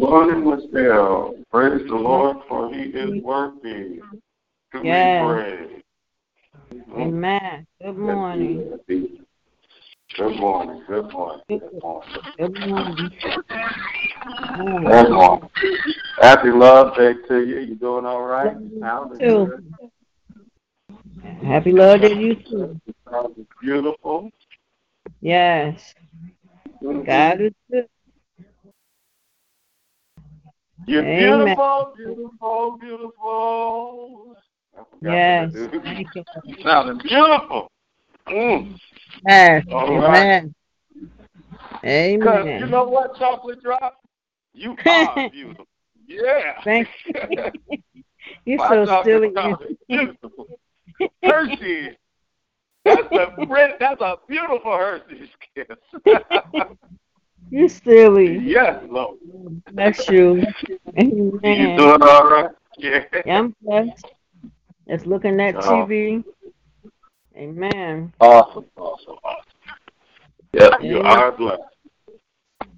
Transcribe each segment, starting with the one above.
Good morning, Michelle. Praise the Lord, for he is worthy to Yes. be praised. Amen. Good morning. Good morning. Good morning. Good morning. Good morning. Good morning. Happy Love Day to you. You doing all right? Too. Happy Love Day to you too. Beautiful. Yes. Mm-hmm. God is good. You're Amen. beautiful, beautiful, beautiful. Yes. what that is. Thank you. You sounding beautiful. Mm. Yes. All right. Amen. Because you Amen. know what, Chocolate Drop? You are beautiful. Yeah. Thank You're My so silly. beautiful. Hershey's. That's a that's a beautiful Hershey's kiss. You're silly. yes, Lord. Bless you. Amen. You doing all right? Yeah. Yeah, I'm blessed. Just looking at Oh. TV. Amen. Awesome, awesome, awesome. Yes, you are blessed.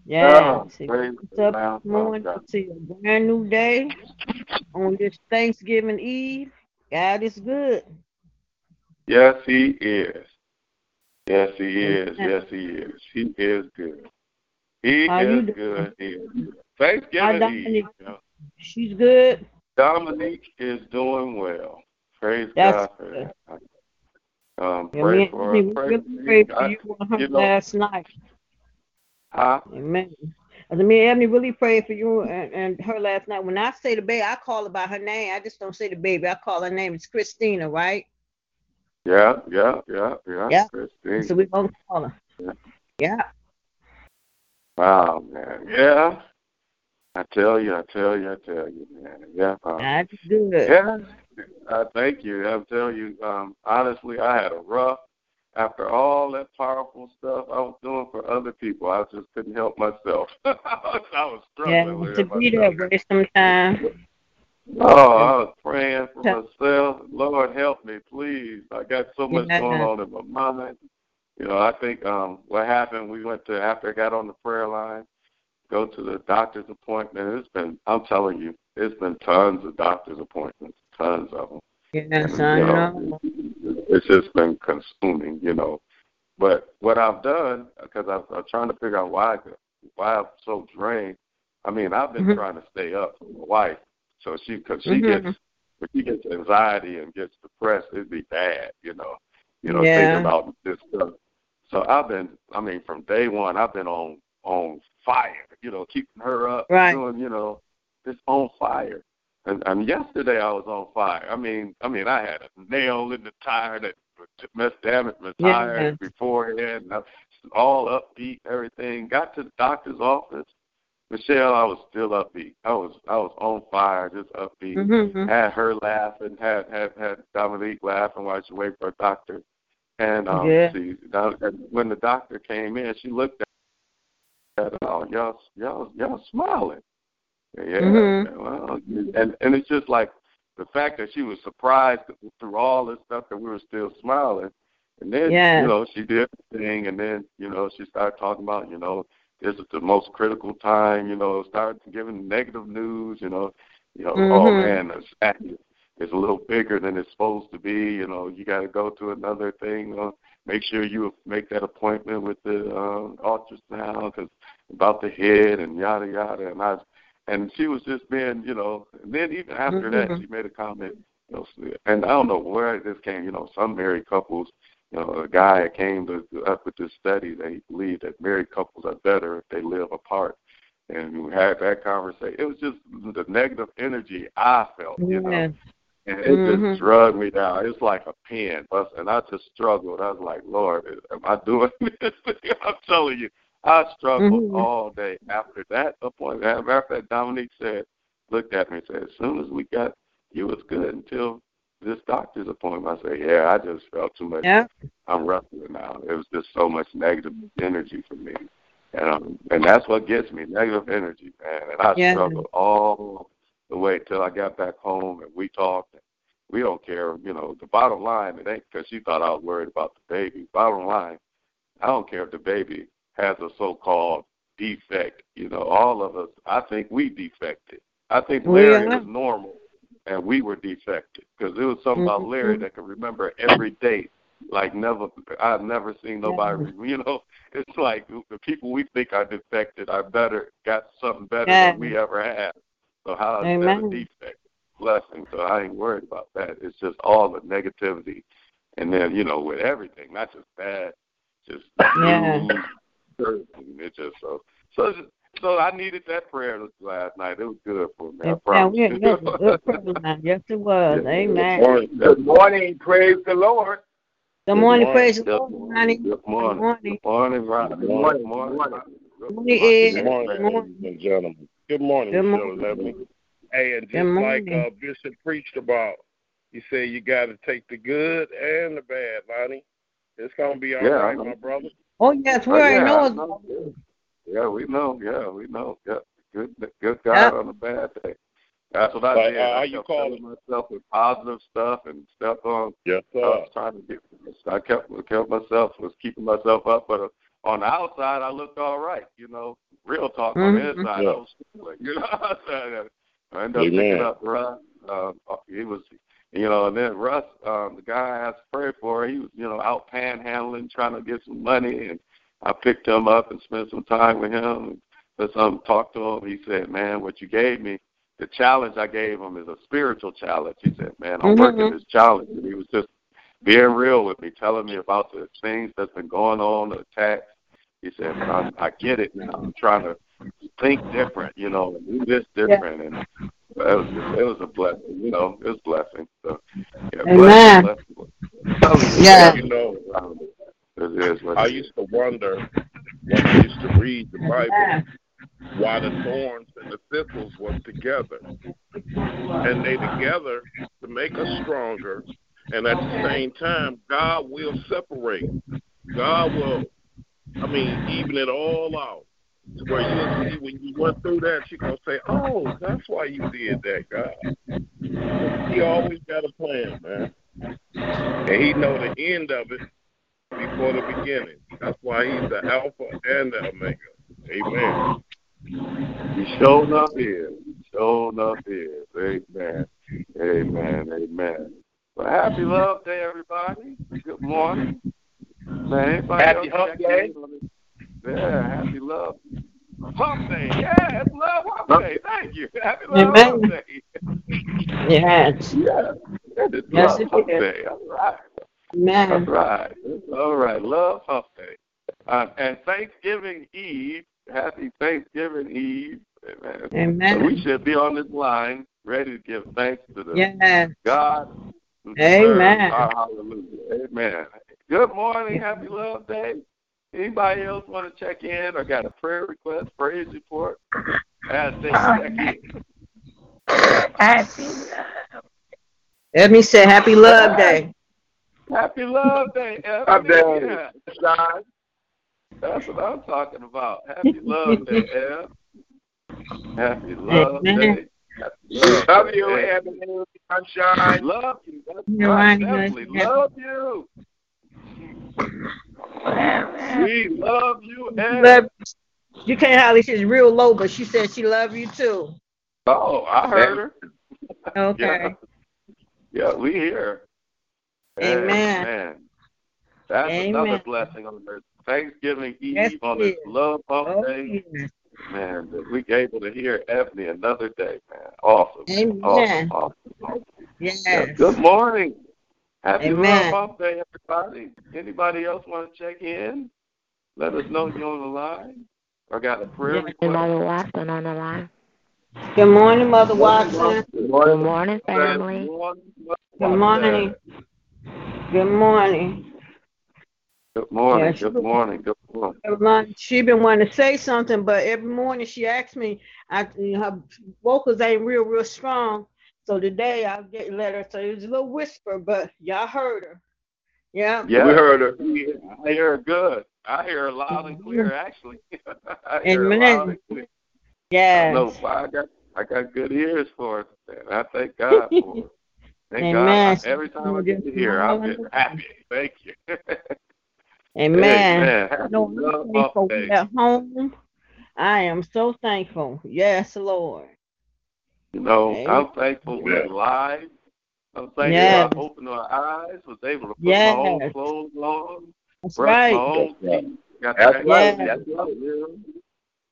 Yes. Oh, What's up morning to a brand new day on this Thanksgiving Eve. God is good. Yes, he is. Yes, he is. Yes, he is. He is good. He How is good. He is good. Thanksgiving Eve. you know. She's good. Dominique is doing well. Praise That's God for that. Um, Yeah, pray for her. Pray really for me. prayed for I- you on her you know- last night. Huh? Amen. I mean, Ebony really prayed for you and, and her last night. When I say the baby, I call her by her name. I just don't say the baby. I call her name. It's Christina, right? Yeah, yeah, yeah, yeah. Yeah. Christine. So we gonna call her. Yeah. Yeah. Wow, man. Yeah. I tell you, I tell you, I tell you, man. Yeah. Um, is good. Yeah, uh, thank you. I'm telling you, um, honestly, I had a rough. After all that powerful stuff I was doing for other people, I just couldn't help myself. I was Yeah, struggling with to it be myself. that way sometimes. Oh, I was praying for myself. Lord, help me, please. I got so much Yeah. going on in my mind. You know, I think um what happened, we went to after I got on the prayer line, go to the doctor's appointment. It's been I'm telling you, it's been tons of doctor's appointments, tons of them. Yes, And, I you know. It's just been consuming, you know. But what I've done, because I'm, I'm trying to figure out why I, why I'm so drained. I mean, I've been Mhm. trying to stay up for my wife, so she because she Mhm. gets when she gets anxiety and gets depressed, it'd be bad, you know. You know, Yeah. thinking about this stuff. So I've been, I mean, from day one, I've been on on fire, you know, keeping her up, Right. doing, you know, just on fire. And, and yesterday I was on fire. I mean, I mean, I had a nail in the tire that messed damaged my Yeah. tire beforehand. And I, all upbeat, everything. Got to the doctor's office. Michelle, I was still upbeat. I was I was on fire, just upbeat. Mhm. Had her laughing, had had had Dominique laughing while she waited for a doctor. And um, Yeah. she, when the doctor came in, she looked at oh y'all y'all y'all smiling. Yeah, Mhm. well, and and it's just like the fact that she was surprised through all this stuff that we were still smiling, and then Yeah. you know she did the thing, and then you know she started talking about you know this is the most critical time, you know, started giving negative news, you know, you know, oh Mhm. man, is a little bigger than it's supposed to be, you know, you got to go to another thing, uh, make sure you make that appointment with the uh, ultrasound because about the head and yada yada, and I and she was just being, you know, and then even after that, Mhm. she made a comment, you know, and I don't know where this came, you know, some married couples, you know, a guy came to up with this study, they believe that married couples are better if they live apart, and we had that conversation. It was just the negative energy I felt, you know. And it Mhm. just drugged me down. It's like a pin, and I just struggled. I was like, Lord, am I doing this? I'm telling you, I struggled Mhm. all day after that appointment. After that, Dominique said, looked at me and said, as soon as we got you was good until this doctor's appointment. I said, yeah, I just felt too much. Yeah. I'm wrestling now. It was just so much negative energy for me. And um, and that's what gets me, negative energy, man. And I Yeah. struggled all the way till I got back home and we talked. We don't care, you know. The bottom line, it ain't because she thought I was worried about the baby. Bottom line, I don't care if the baby has a so-called defect. You know, all of us. I think we defected. I think Larry are. was normal, and we were defected because there was something about Mhm. Larry that could remember every date like never. I've never seen nobody. You know, it's like the people we think are defected are better, got something better Yeah. than we ever had. So how is that Amen. a defect? Blessing. So I ain't worried about that. It's just all the negativity, and then you know with everything, not just bad, just Yeah. news, everything. It just so so. So I needed that prayer last night. It was good for me. I Yeah, promise. we, yes, good prayer line. Yes, it was. Yeah. Amen. Good morning. Praise the Lord. Good morning, morning. praise the Lord, morning. honey. Good morning. Good morning. Good morning, Good Good morning. morning. Good morning. Morning, Ed. Good morning, morning, morning. ladies and gentlemen. Good morning, Good Michelle morning. Lebanon. Hey, and Good just like uh, Bishop preached about, he said you got to take the good and the bad, Lonnie. It's gonna be all Yeah, right, my brother. Oh, yes, we Oh, already yeah, know it's know. Yeah, we know. Yeah, we know. Yeah, good, good Yeah. God on a bad day. That's what I Like, did. uh, I how you kept call telling myself with positive stuff and stuff on. Yes, I sir. was trying to get. I kept kept myself was keeping myself up, but uh, on the outside I looked all right. You know, real talk on the Mhm. inside Yeah. I was struggling. You know, so I ended up Amen. picking up Russ. Um, he was, you know, and then Russ, um, the guy I asked to pray for, he was, you know, out panhandling, trying to get some money, and I picked him up and spent some time with him. And some talked to him. He said, "Man, what you gave me." The challenge I gave him is a spiritual challenge. He said, "Man, I'm Mhm. working this challenge," and he was just being real with me, telling me about the things that's been going on, the attacks. He said, "But I, I get it now. I'm trying to think different, you know, and do this different." And it was just, it was a blessing, you know, it was a blessing. So, yeah, Amen. blessing, blessing. Yeah. You know, um, It is what I used to wonder when I used to read the Bible Amen. why the thorns and the thistles was together. And they together to make us stronger. And at the same time, God will separate. God will, I mean, even it all out. To where you'll see when you went through that, going to say, oh, that's why you did that, God. He always got a plan, man. And he know the end of it before the beginning. That's why he's the Alpha and the Omega. Amen. He showed up here. Showed up here. Amen. Amen. Amen. Well, happy love day, everybody. Good morning. Man, anybody Happy else hump day. in on this? Yeah, happy love. Hump day. Yeah, it's love hump day. Thank you. Happy love Amen. hump day. Yes. Yeah. It's Yes, love it hump is. day. All right. Amen. right. All right. Love Hump Day. Uh, and Thanksgiving Eve. Happy Thanksgiving Eve. Amen. So Amen. we should be on this line ready to give thanks to the Yes. God Amen. our hallelujah. Amen. Good morning. Happy Love Day. Anybody else want to check in or got a prayer request, praise report as they um, check in? Happy Let me say Happy Love Day. Happy Love Day. Ebony. Love Day. Yeah. That's what I'm talking about. Happy Love Day, Eb. Happy Love Day. Happy Love, Love Day. you, Ebony. Sunshine. Love you. That's You're right. right, yes, Definitely love you. We love you, Eb. Love, you can't hardly. She's real low, but she said she love you too. Oh, I heard her. Okay. Yeah. Yeah, we here. Amen. Amen. That's Amen. another blessing on this Thanksgiving Eve Yes, on this. Love Pump Oh, Day. yes. Man, that we able to hear Ebony another day, man. Awesome. Amen. Awesome. Awesome. awesome. Yes. Yeah, good morning. Happy Amen. Love Pump Day, everybody. Anybody else want to check in? Let us know you're on the line. Or got a prayer Yeah. request. Mother Watson on the line. Good morning, Mother Watson. Good Good morning, family. Good morning. Good morning. Good morning. Good morning. Good morning. Good morning. she been wanting to say something, but every morning she asks me, I, her vocals ain't real, real strong. So today I'll get let her. So it was a little whisper, but y'all heard her. Yeah. Yeah, we heard her. I hear her good. I hear her loud and clear, actually. I hear her loud and clear. I Yes. know why I got I got good ears for it. And I thank God for it. Thank Amen. God. Every time I get to hear, I'm just happy. Thank you. Amen. Amen. Happy No, I'm love thankful at home. I am so thankful. Yes, Lord. You know, Amen. I'm thankful we're live. I'm thankful Yes. I opened my eyes, was able to put Yes. my own clothes on, That's brush my own That's right. teeth, got That's the right. exercise That's right.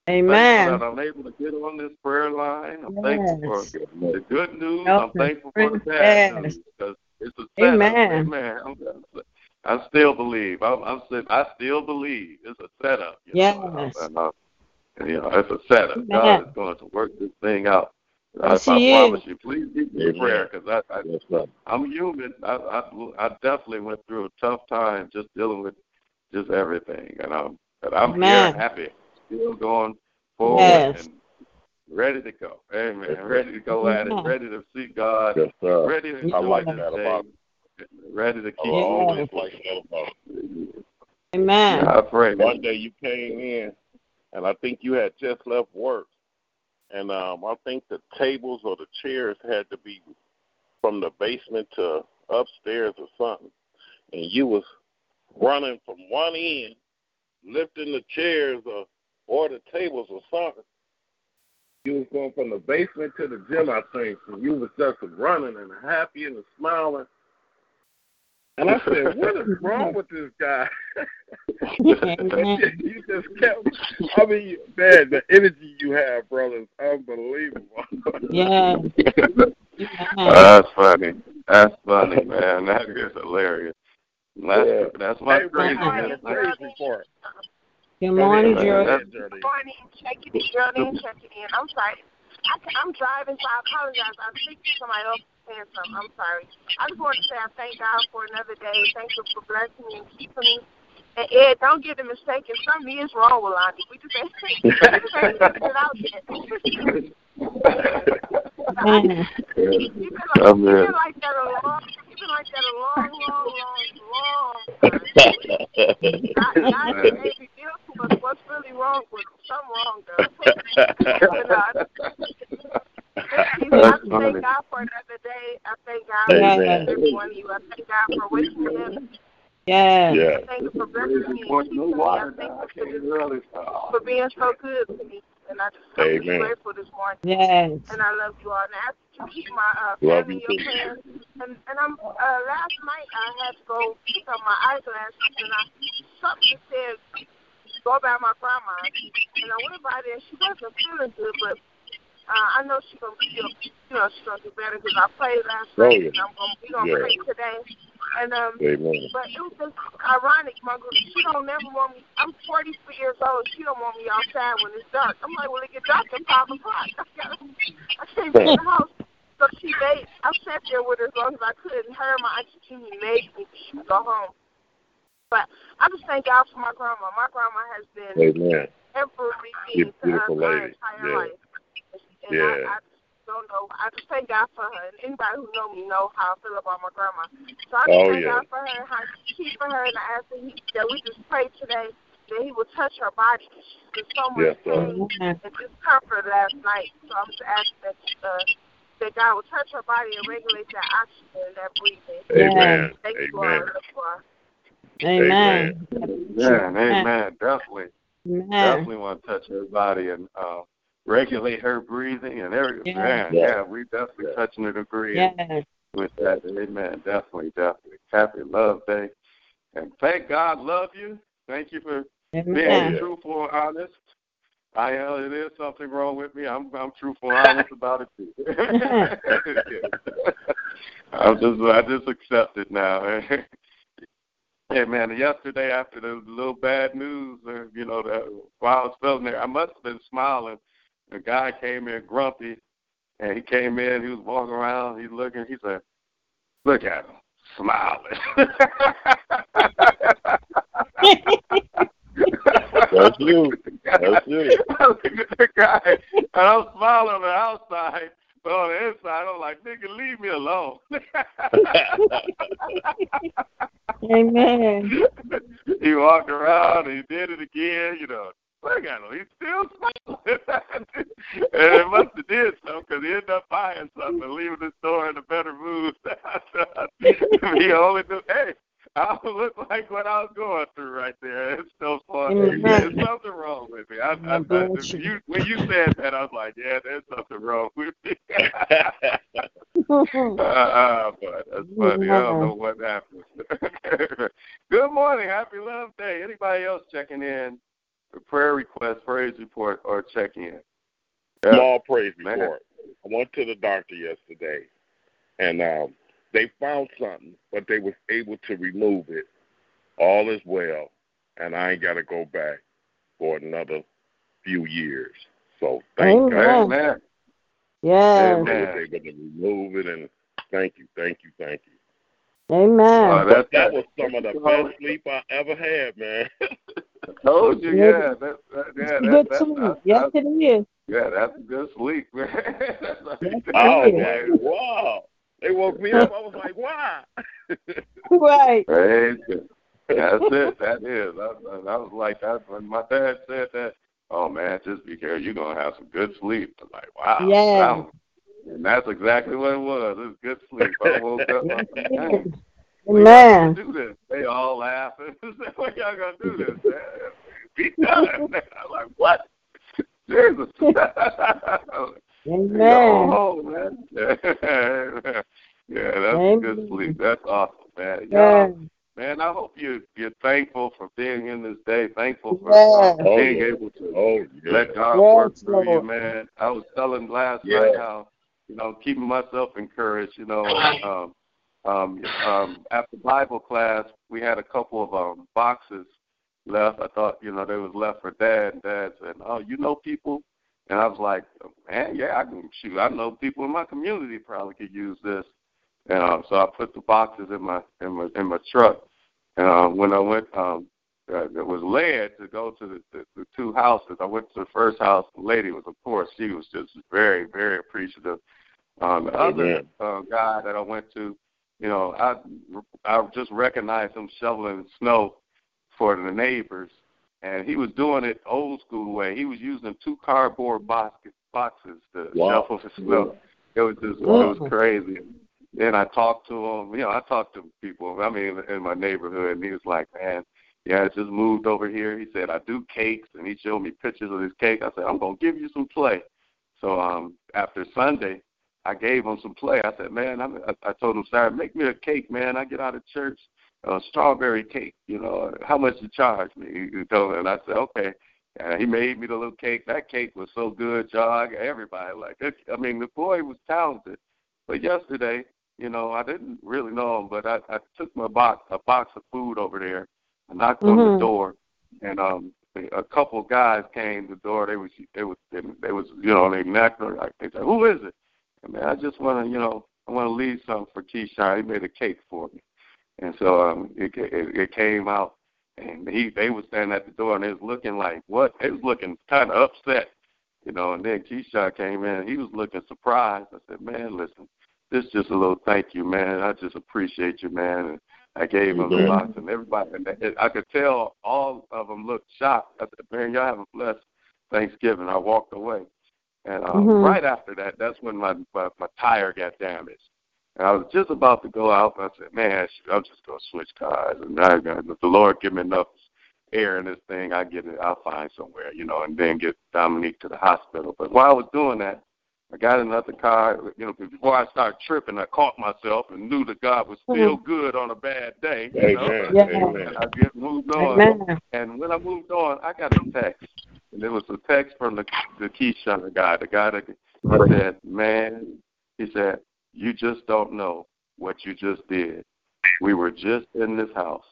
Amen. That I'm able to get on this prayer line. I'm thankful for the good news. Help I'm thankful for the us. bad Yes. news because it's a setup. Amen. Amen. I'm, still believe. I'm, I'm still, I still believe it's a setup. You know, Yes. and, uh, and, you know, it's a setup. Amen. God is going to work this thing out. I, Yes, I promise you. Please keep me in prayer because I, I, That's right. I'm human. I, I, I definitely went through a tough time just dealing with just everything, and I'm, but I'm Amen. here, happy, still going forward Yes. and ready to go. Amen. Ready to go at it. Amen. Ready to see God. Yes, sir. Ready to I like this that day. about Ready to keep Yeah. always like that about you. Amen. I pray. One day you came in, and I think you had just left work, and um, I think the tables or the chairs had to be from the basement to upstairs or something, and you was running from one end, lifting the chairs or or the tables or something. You was going from the basement to the gym, I think, and you was just running and happy and smiling. And I said, "What is wrong with this guy?" You just kept. I mean, man, the energy you have, brother, is unbelievable. Yeah. Amen. That's funny. That's funny, man. That is hilarious. That's, Yeah. that's my Hey, crazy Ron, man. the crazy part. Good morning, ahead, Joe. man. Journey. morning, checking in, Journey, checking in. I'm sorry. I, I'm driving, so I apologize. I'm speaking to somebody else saying something. I'm sorry. I just want to say I thank God for another day. Thank you for blessing me and keeping me. And Ed, don't get the mistaken. Something is wrong with Lonnie. We just ain't, we just ain't figured it out yet. Amen. You've been, like, I'm you've been like that a long, you've been like that a long, long, long, long time. God, God Man. may reveal to us what's really wrong with him. Something wrong, though. but, uh, I That's funny. thank God for another day. I thank God Amen. for every one of you. I thank God for waking me up. Yes. Yeah. I thank you for blessing me and Point keeping no me. I water thank. I you for, just, really. Oh, for being so good to me. And I just I'm Amen. grateful this morning. Yes. And I love you all. And I ask that you keep my uh, Love family in your too. prayers. And, and I'm uh, last night I had to go pick up my eyeglasses, and I something said go by my grandma. And I went by there. and She wasn't feeling good, but uh, I know she's gonna feel, you know, she's gonna do better because I prayed last Oh, night, yeah. and I'm gonna we gonna Yeah. pray today. And um, Amen. but it was just ironic, Muggle. She don't never want me. I'm 43 years old. She don't want me outside when it's dark. I'm like, well, it get dark at five o'clock. I gotta, I can't be in the house. So she made. I sat there with her as long as I could, and her and my auntie Jeannie made me go home. But I just thank God for my grandma. My grandma has been Amen. everything to us my entire Yeah. life. And Yeah. I, I don't know. I just thank God for her. And anybody who know me know how I feel about my grandma. So I just Oh, thank yeah. God for her and how He's keeping her. And I ask that, he, that we just pray today that He will touch her body because she's in so much Yes, pain Amen. and discomfort last night. So I'm just asking that, uh, that God will touch her body and regulate that oxygen and that breathing. Amen. Thank you, Lord. Amen. I you all. Amen. Man, amen. Definitely. Amen. Definitely want to touch her body and uh, regulate her breathing and everything. Yeah. Man, Yeah. yeah, we definitely Yeah. touching a degree Yes. with that. Amen. Definitely, definitely. Happy Love Day. And thank God love you. Thank you for being yeah. truthful and honest. I know it is something wrong with me. I'm I'm truthful and honest about it too. I'm just I just accept it now. Hey man, yesterday after the little bad news, uh, you know, that while I was feeling there, I must have been smiling. A guy came in grumpy, and he came in. He was walking around. He's looking. He said, "Look at him, smiling." That's you. That's you. I looked at the guy, and I'm smiling on the outside, but on the inside, I'm like, nigga, leave me alone. Amen. he walked around and he did it again, you know. Look at him. He's still smiling. and it must have did something because he ended up buying something and leaving the store in a better mood. he only do, hey, I look like what I was going through right there. It's so funny. Amen. There's something wrong with me. I, I, I, you. when you said that, I was like, yeah, there's something wrong with me. uh, but that's funny. I don't know what happened. Good morning. Happy Love Day. Anybody else checking in prayer request, praise report, or check in? Yeah. Small praise Man. report. I went to the doctor yesterday, and um, they found something, but they was able to remove it. All is well, and I ain't got to go back for another few years. So thank Amen. God Amen. Yes. Amen. they was able to remove it, and thank you, thank you, thank you. Amen. Uh, But that's that was some of the best sleep I ever had, man. I told you, yeah. That, that, yeah, that, Good that, sleep. that, Yes, that, it is. yeah, that's a good sleep, man. That's Yes, oh is. my, wow! They woke me up. I was like, why? Right. Praise That's it. That is. I, I was like that when my dad said that. Oh man, just be careful. You're gonna have some good sleep. I was like, wow. Yeah. wow. And that's exactly what it was. It was good sleep. I woke up. Like, "Dang, when y'all Amen. gonna do this? They all laughing. what y'all gonna do this, man? Be done. I'm like, what? Jesus. Amen. Oh, man. yeah, that's a good sleep. That's awesome, man. Y'all, Yes. man, I hope you you're thankful for being in this day. Thankful for Yes. uh, Oh, being yeah. able to Oh yeah. let God Yes, work through you, man. I was telling last Yeah. night how you know keeping myself encouraged. You know, um, um, um, after Bible class, we had a couple of um, boxes left. I thought you know they was left for Dad, and Dad said, "Oh, you know people." And I was like, man, yeah, I can shoot. I know people in my community probably could use this. And uh, so I put the boxes in my in my in my truck. And uh, when I went, um, uh, it was led to go to the, the, the two houses. I went to the first house. The lady was, of course, she was just very very appreciative. Um, the other uh, guy that I went to, you know, I I just recognized him shoveling snow for the neighbors and he was doing it old school way. He was using two cardboard boxes boxes to Wow. shovel the snow. It was just Wow. it was crazy. Then I talked to him. You know, I talked to people. I mean, in my neighborhood, and he was like, "Man, yeah, I just moved over here." He said, "I do cakes," and he showed me pictures of his cake. I said, "I'm gonna give you some play." So um, after Sunday, I gave him some play. I said, "Man, I'm, I, I told him, Sarah, make me a cake, man. I get out of church." a strawberry cake. You know, how much you charge me? He told me, and I said, okay. And he made me the little cake. That cake was so good, y'all. Everybody like. I mean, the boy was talented. But yesterday, you know, I didn't really know him, but I, I took my box, a box of food over there. I knocked on the Mhm. door, and um, a couple guys came to the door. They was, they was, they was, you know, they knocked on. They said, who is it? And man, I just want to, you know, I want to leave something for Keyshawn. He made a cake for me. And so um, it, it it came out, and he they was standing at the door, and they was looking like what? They was looking kind of upset, you know. And then Keyshawn came in, he was looking surprised. I said, "Man, listen, this is just a little thank you, man. I just appreciate you, man." And I gave him the Mhm. box, and everybody, and I could tell all of them looked shocked. I said, "Man, y'all have a blessed Thanksgiving." I walked away, and um, Mhm. right after that, that's when my, my my tire got damaged. And I was just about to go out, but I said, man, shoot, I'm just going to switch cars. And I, if the Lord give me enough air in this thing, I get it, I'll find somewhere, you know, and then get Dominique to the hospital. But while I was doing that, I got another car. You know, before I started tripping, I caught myself and knew that God was still good on a bad day. You know? Yeah. Amen. I just moved on. Amen. And when I moved on, I got a text. And it was a text from the the Keyshawn guy, the guy that he said, Man, he said, You just don't know what you just did. We were just in this house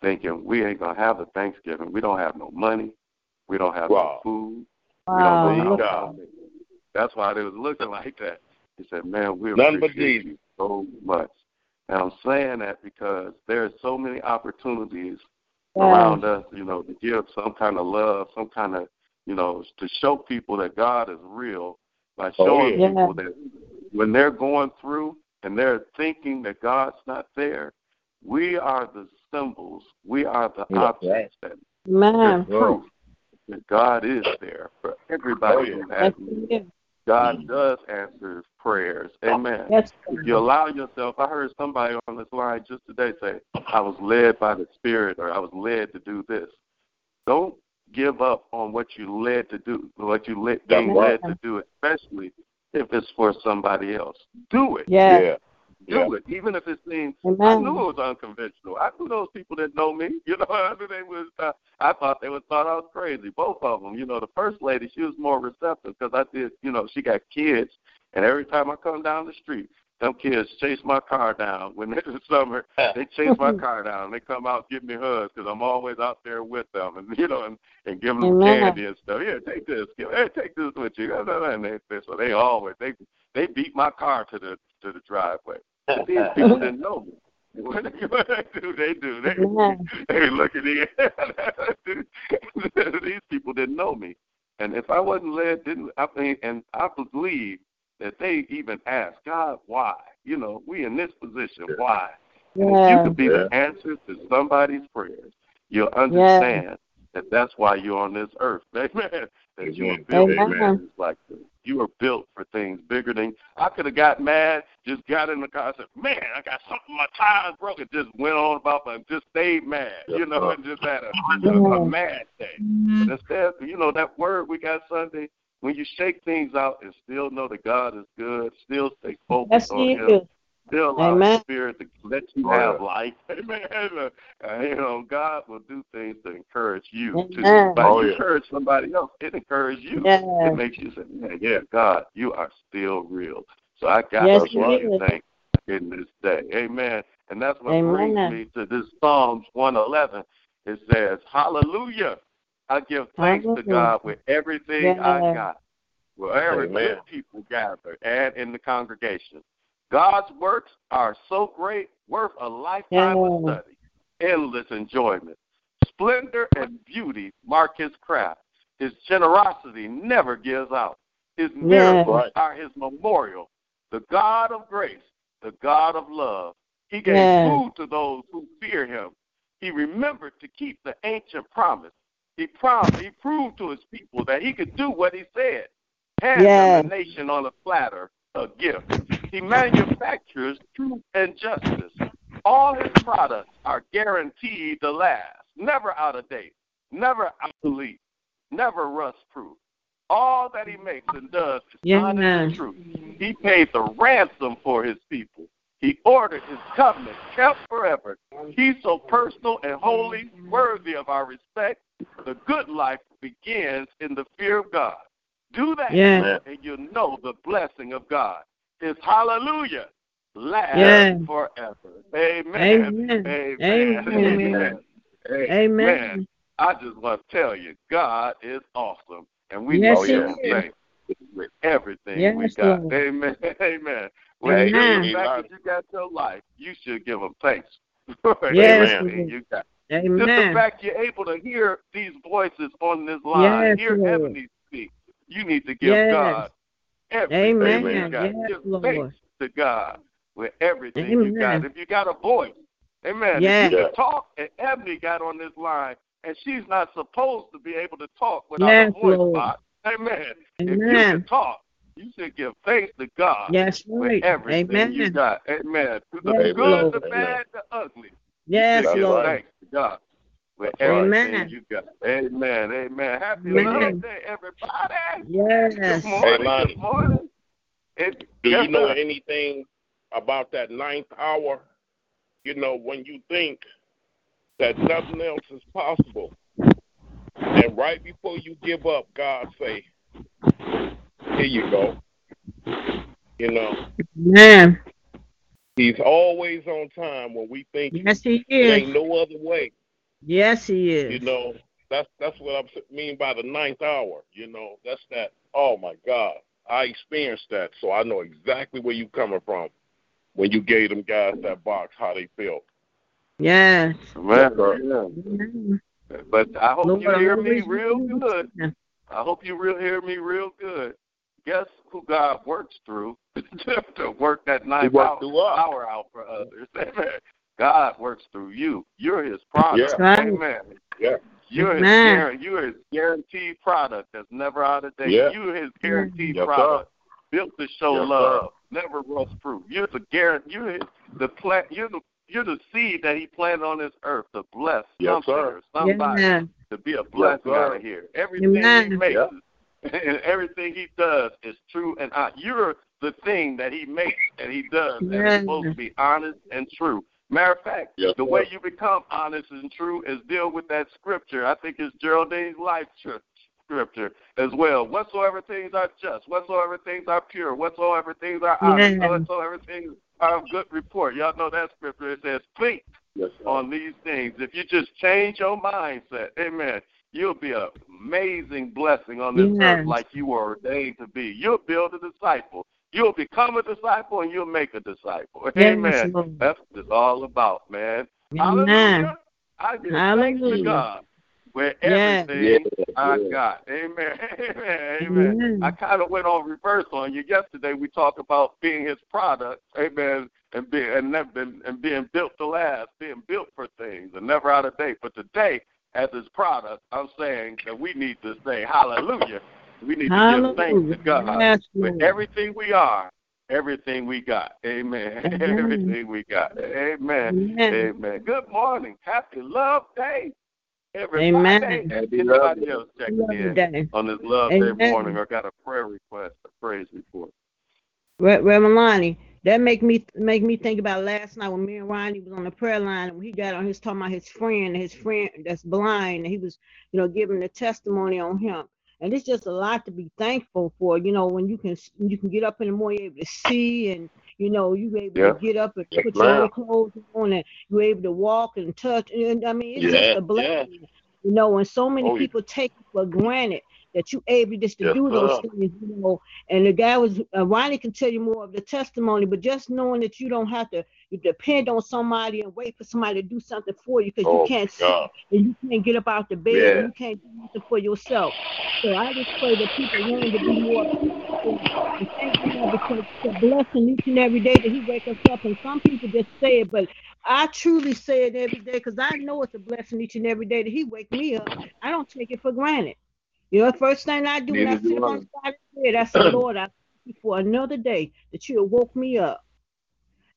thinking we ain't gonna have a Thanksgiving. We don't have no money. We don't have Wow. no food. Wow. We don't There know you how to. That's why they was looking like that. He said, Man, we None but appreciate Jesus. you so much. And I'm saying that because there are so many opportunities around us, you know, to give some kind of love, some kind of, you know, to show people that God is real by Oh, showing yeah. people that when they're going through and they're thinking that God's not there, we are the symbols, we are the Yeah, objects that Man. proof that God is there for everybody Oh, who has. God mm. does answer prayers. Amen. Yes, If you allow yourself, I heard somebody on this line just today say, I was led by the Spirit or I was led to do this. Don't give up on what you led to do, what you led, being led to do, especially if it's for somebody else. Do it. Yeah. Yeah. Do Yeah. it, even if it seems. I knew it was unconventional. I knew those people that know me. You know, I knew they was. Uh, I thought they would thought I was crazy. Both of them. You know, the first lady, she was more receptive because I did. You know, she got kids, and every time I come down the street, them kids chase my car down. When it's the summer, they chase my car down. They come out give me hugs because I'm always out there with them, and you know, and and giving them Amen. candy and stuff. Here, take this. Give, hey, take this with you. And they, they, so they always they they beat my car to the to the driveway. But these people didn't know me. What they, do, they do. They, Amen. they look at me. these people didn't know me, and if I wasn't led, didn't I mean? And I believe that they even asked God, why? You know, we in this position, why? And if you could be the answer to somebody's prayers, you'll understand that that's why you're on this earth. Amen. That you were Amen. built for Amen. like this. You were built for things bigger than. I could have got mad, just got in the car, and said, "Man, I got something. My tire's broken." Just went on about, and just stayed mad, you know, and just had a, a, a mad day. But instead, you know, that word we got Sunday. When you shake things out and still know that God is good, still stay focused Yes, on he Him. Still allow Amen. the Spirit to let you have life. Amen. Uh, you know, God will do things to encourage you. Amen. To, but Oh, you yeah. encourage somebody else, it encourages you. Yes. It makes you say, yeah, yeah, God, you are still real. So I got Yes, to he you is. thanks in this day. Amen. And that's what Amen. brings me to this Psalms 111. It says, Hallelujah. I give thanks to God with everything I got wherever Amen. good people gather and in the congregation. God's works are so great, worth a lifetime of study, endless enjoyment. Splendor and beauty mark his craft. His generosity never gives out. His miracles are his memorial. The God of grace, the God of love. He gave food to those who fear him. He remembered to keep the ancient promise. He promised, he proved to his people that he could do what he said. Hand them the nation on a platter, a gift. He manufactures truth and justice. All his products are guaranteed to last, never out of date, never obsolete, never rust proof. All that he makes and does is Yes. honest and true. He paid the ransom for his people. He ordered his covenant kept forever. He's so personal and holy, worthy of our respect. The good life begins in the fear of God. Do that, Yes. and you'll know the blessing of God. His hallelujah lasts Yes. forever. Amen. Amen. Amen. Amen. Amen. I just want to tell you, God is awesome, and we Yes, know he Him is. with everything Yes, we got. Lord. Amen. Amen. Well, Amen. just the fact that you got your life, you should give Him thanks. for Yes, everything Lord. you got. Just the Amen. fact you're able to hear these voices on this line, Yes, hear Lord. Ebony speak, you need to give Yes. God everything Amen. you got. Yes, give Lord. thanks to God with everything you got. If you got a voice, amen. Yes. If you can talk, and Ebony got on this line, and she's not supposed to be able to talk without Yes, a voice Lord. box. Amen. If you can talk, you should give thanks to God Yes, with right. everything you got. Amen. To the Yes, good, Lord. the bad, the ugly. Yes, You should Lord. thanks to God with everything Amen. you got. Amen. Amen. Happy Amen. Love Day, everybody. Yes. Good morning. Hey, Good morning. It, Do you know sir. anything about that ninth hour? You know, when you think that nothing else is possible, and right before you give up, God say, "Here you go." You know, Amen. He's always on time when we think Yes, he it ain't no other way. Yes, he is. You know, that's that's what I mean by the ninth hour. You know, that's that. Oh my God, I experienced that, so I know exactly where you coming from when you gave them guys that box, how they felt. Yes. Man, yeah. But I hope Lord, you hear me real good. I hope you real hear me real good. Guess who God works through to work that nine works hour, hour out for others? Amen. God works through you. You're His product. Yeah. Right. Amen. Yeah. You're his, Amen. guar- you're his guaranteed product that's never out of date. Yeah. You're his guaranteed Yes, sir. product, built to show Yes, love, never rust fruit. You're the guarantee. You're his, the plant. You're the you're the seed that he planted on this earth to bless Yes, something somebody Yeah. to be a blessing sir. out of here. Everything he makes Yeah. and everything he does is true and hon- you're the thing that he makes and he does and Yeah. it's supposed to be honest and true. Matter of fact, Yes, the sir. way you become honest and true is deal with that scripture. I think it's Geraldine's life scripture as well. Whatsoever things are just, whatsoever things are pure, whatsoever things are honest, Yeah. whatsoever things are of good report. Y'all know that scripture. It says, think Yes, on these things. If you just change your mindset, amen, you'll be an amazing blessing on this Yes. earth like you were ordained to be. You'll build a disciple. You'll become a disciple and you'll make a disciple. Yes, Amen. Lord. That's what it's all about, man. Amen. Hallelujah. I give thanks to Hallelujah. God with everything Yeah, I yeah. got. Amen. Amen. Amen. Amen. I kind of went on reverse on you yesterday. We talked about being His product. Amen. And being and, never been, and being built to last, being built for things and never out of date. But today, as His product, I'm saying that we need to say Hallelujah. We need to give thanks Hallelujah. to God Yes, with everything we are, everything we got. Amen. Amen. everything we got. Amen. Amen. Amen. Good morning. Happy Love Day. Everybody. Amen. Happy Love else checking Love in day. on this Love Day Amen. morning or got a prayer request, a praise report? Re- Reverend Lonnie, that make me make me think about last night when me and Ronnie was on the prayer line and he got on his talking about his friend, his friend that's blind, and he was, you know, giving the testimony on him. And it's just a lot to be thankful for, you know, when you can you can get up in the morning, able to see and you know, you able Yeah. to get up and Yes, put your ma'am. own clothes on and you're able to walk and touch. And I mean, it's Yeah, just a blessing. You know, and so many Oh, yeah. people take it for granted that you able just to Yes, do those things, you know. And the guy was uh, Ronnie can tell you more of the testimony, but just knowing that you don't have to you depend on somebody and wait for somebody to do something for you because Oh, you can't God. and you can't get up out the bed Yeah. and you can't do nothing for yourself. So I just pray that people learn to be more thankful and thank God because it's a blessing each and every day that He wakes us up. And some people just say it, but I truly say it every day because I know it's a blessing each and every day that He wakes me up. I don't take it for granted. You know, the first thing I do when I sit on the side of the bed, I say, Lord, I thank you for another day that you have woke me up.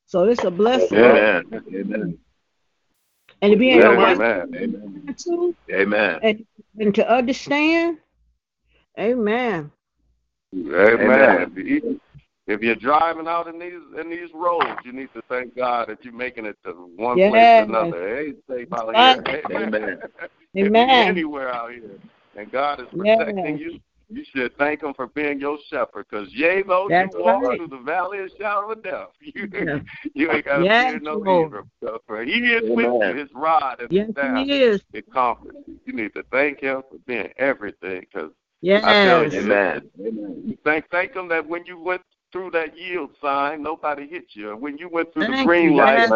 So it's a blessing. Amen. Amen. And to be in the Amen. right Amen. Amen. too, Amen. and, and to understand. Amen. Amen. Amen. If, you, if you're driving out in these in these roads, you need to thank God that you're making it to one place Yes. or another. It ain't safe out here. Amen. If you're Amen. anywhere out here, and God is Yes. protecting you, you should thank Him for being your shepherd. Because yea, though That's you walk right. through the valley of shadow of death, you, Yes. you ain't got to Yes, fear no Lord. evil. For He is with you. Amen. His rod and Yes, his staff He is. it comforts you. You need to thank Him for being everything. Because Yes. I tell you, Amen. Amen. Thank thank him that when you went through that yield sign, nobody hit you. And when you went through the green you. light Yes,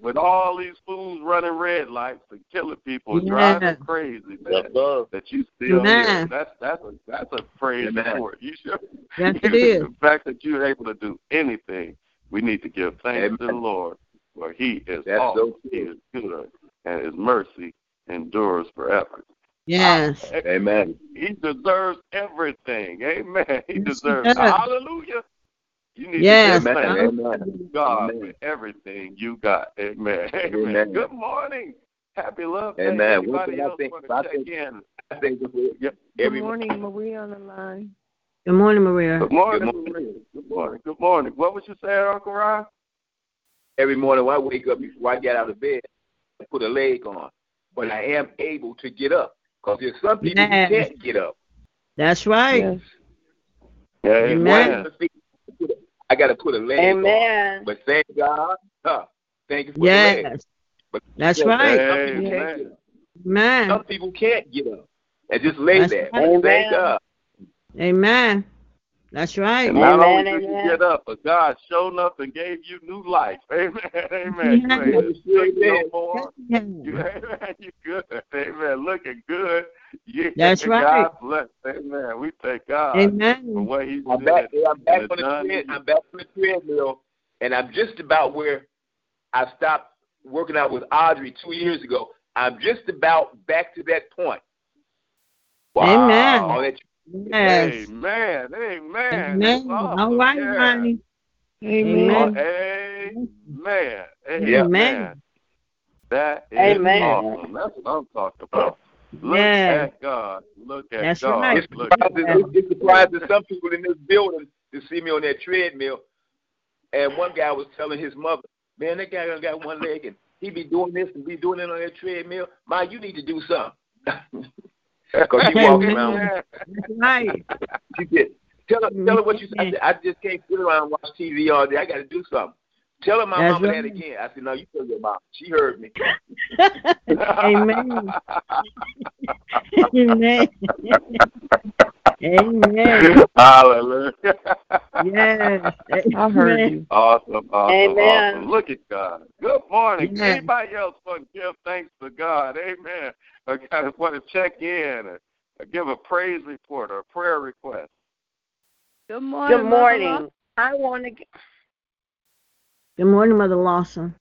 with all these fools running red lights and killing people and Yes. driving crazy, man, Yes, that you still Amen. That's that's a that's a praise Amen. report. You should Yes, it is. the fact that you're able to do anything, we need to give thanks to the Lord. For he is That's awesome. so He is good and his mercy endures forever. Yes. Ah, Amen. He deserves everything. Amen. He Yes, deserves does. hallelujah. You need Yes. to give Amen. Amen. God Amen. with everything you got. Amen. Amen. Amen. Good morning. Happy love day. Amen. One Anybody thing I else think- want I to check think- in? I think Yep. every Good morning, Maria on the line. Good morning, Maria. Good morning. Good morning. Good morning. Good morning. What was you saying, Uncle Ron? every morning when I wake up before I get out of bed, I put a leg on. But I am able to get up. Because there's some people Yes. who can't get up. That's right. Yes. Amen. I got to put a leg on. But thank God. Huh, thank you for the leg. But That's some right. people can't Amen. get up. Amen. Some people can't get up and just lay That's there. right. But thank God. Amen. That's right. And not Amen, only did amen. you get up, but God showed up and gave you new life. Amen. Amen. Yeah. You ain't sick no more. Yes. You, amen. You good. Amen. Looking good. Yeah. That's right. God bless. Amen. We thank God for Amen. what He's I'm doing. back. I'm back and on the done. tread. I'm back on the treadmill, and I'm just about where I stopped working out with Audrey two years ago. I'm just about back to that point. Wow. Amen. All that- Yes. Amen. Amen. Amen. awesome. All right, yeah. Ronnie. Amen. Amen. Amen. Amen. That is Amen. awesome. That's what I'm talking about. Look Yeah. at God. Look at That's God. right. It's Look at surprising, it's surprising some people in this building to see me on that treadmill. And one guy was telling his mother, "Man, that guy done got one leg and he be doing this and be doing it on that treadmill. Ma, you need to do something." Because he walks around. That's right. She said, "Tell her, tell her what you." Mm-hmm. Said, "I just can't sit around and watch TV all day. I got to do something." Tell her my That's mama right. that again. I said, "No, you tell your mom. She heard me." Amen. Amen. Amen. Hallelujah. Yes. I heard you. Awesome, awesome, Amen. awesome. Look at God. Good morning. Yeah. Anybody else want to give thanks to God? Amen. I kind want to check in or, or give a praise report or a prayer request. Good morning. Good Mother morning. I want to. Good morning, Mother Lawson.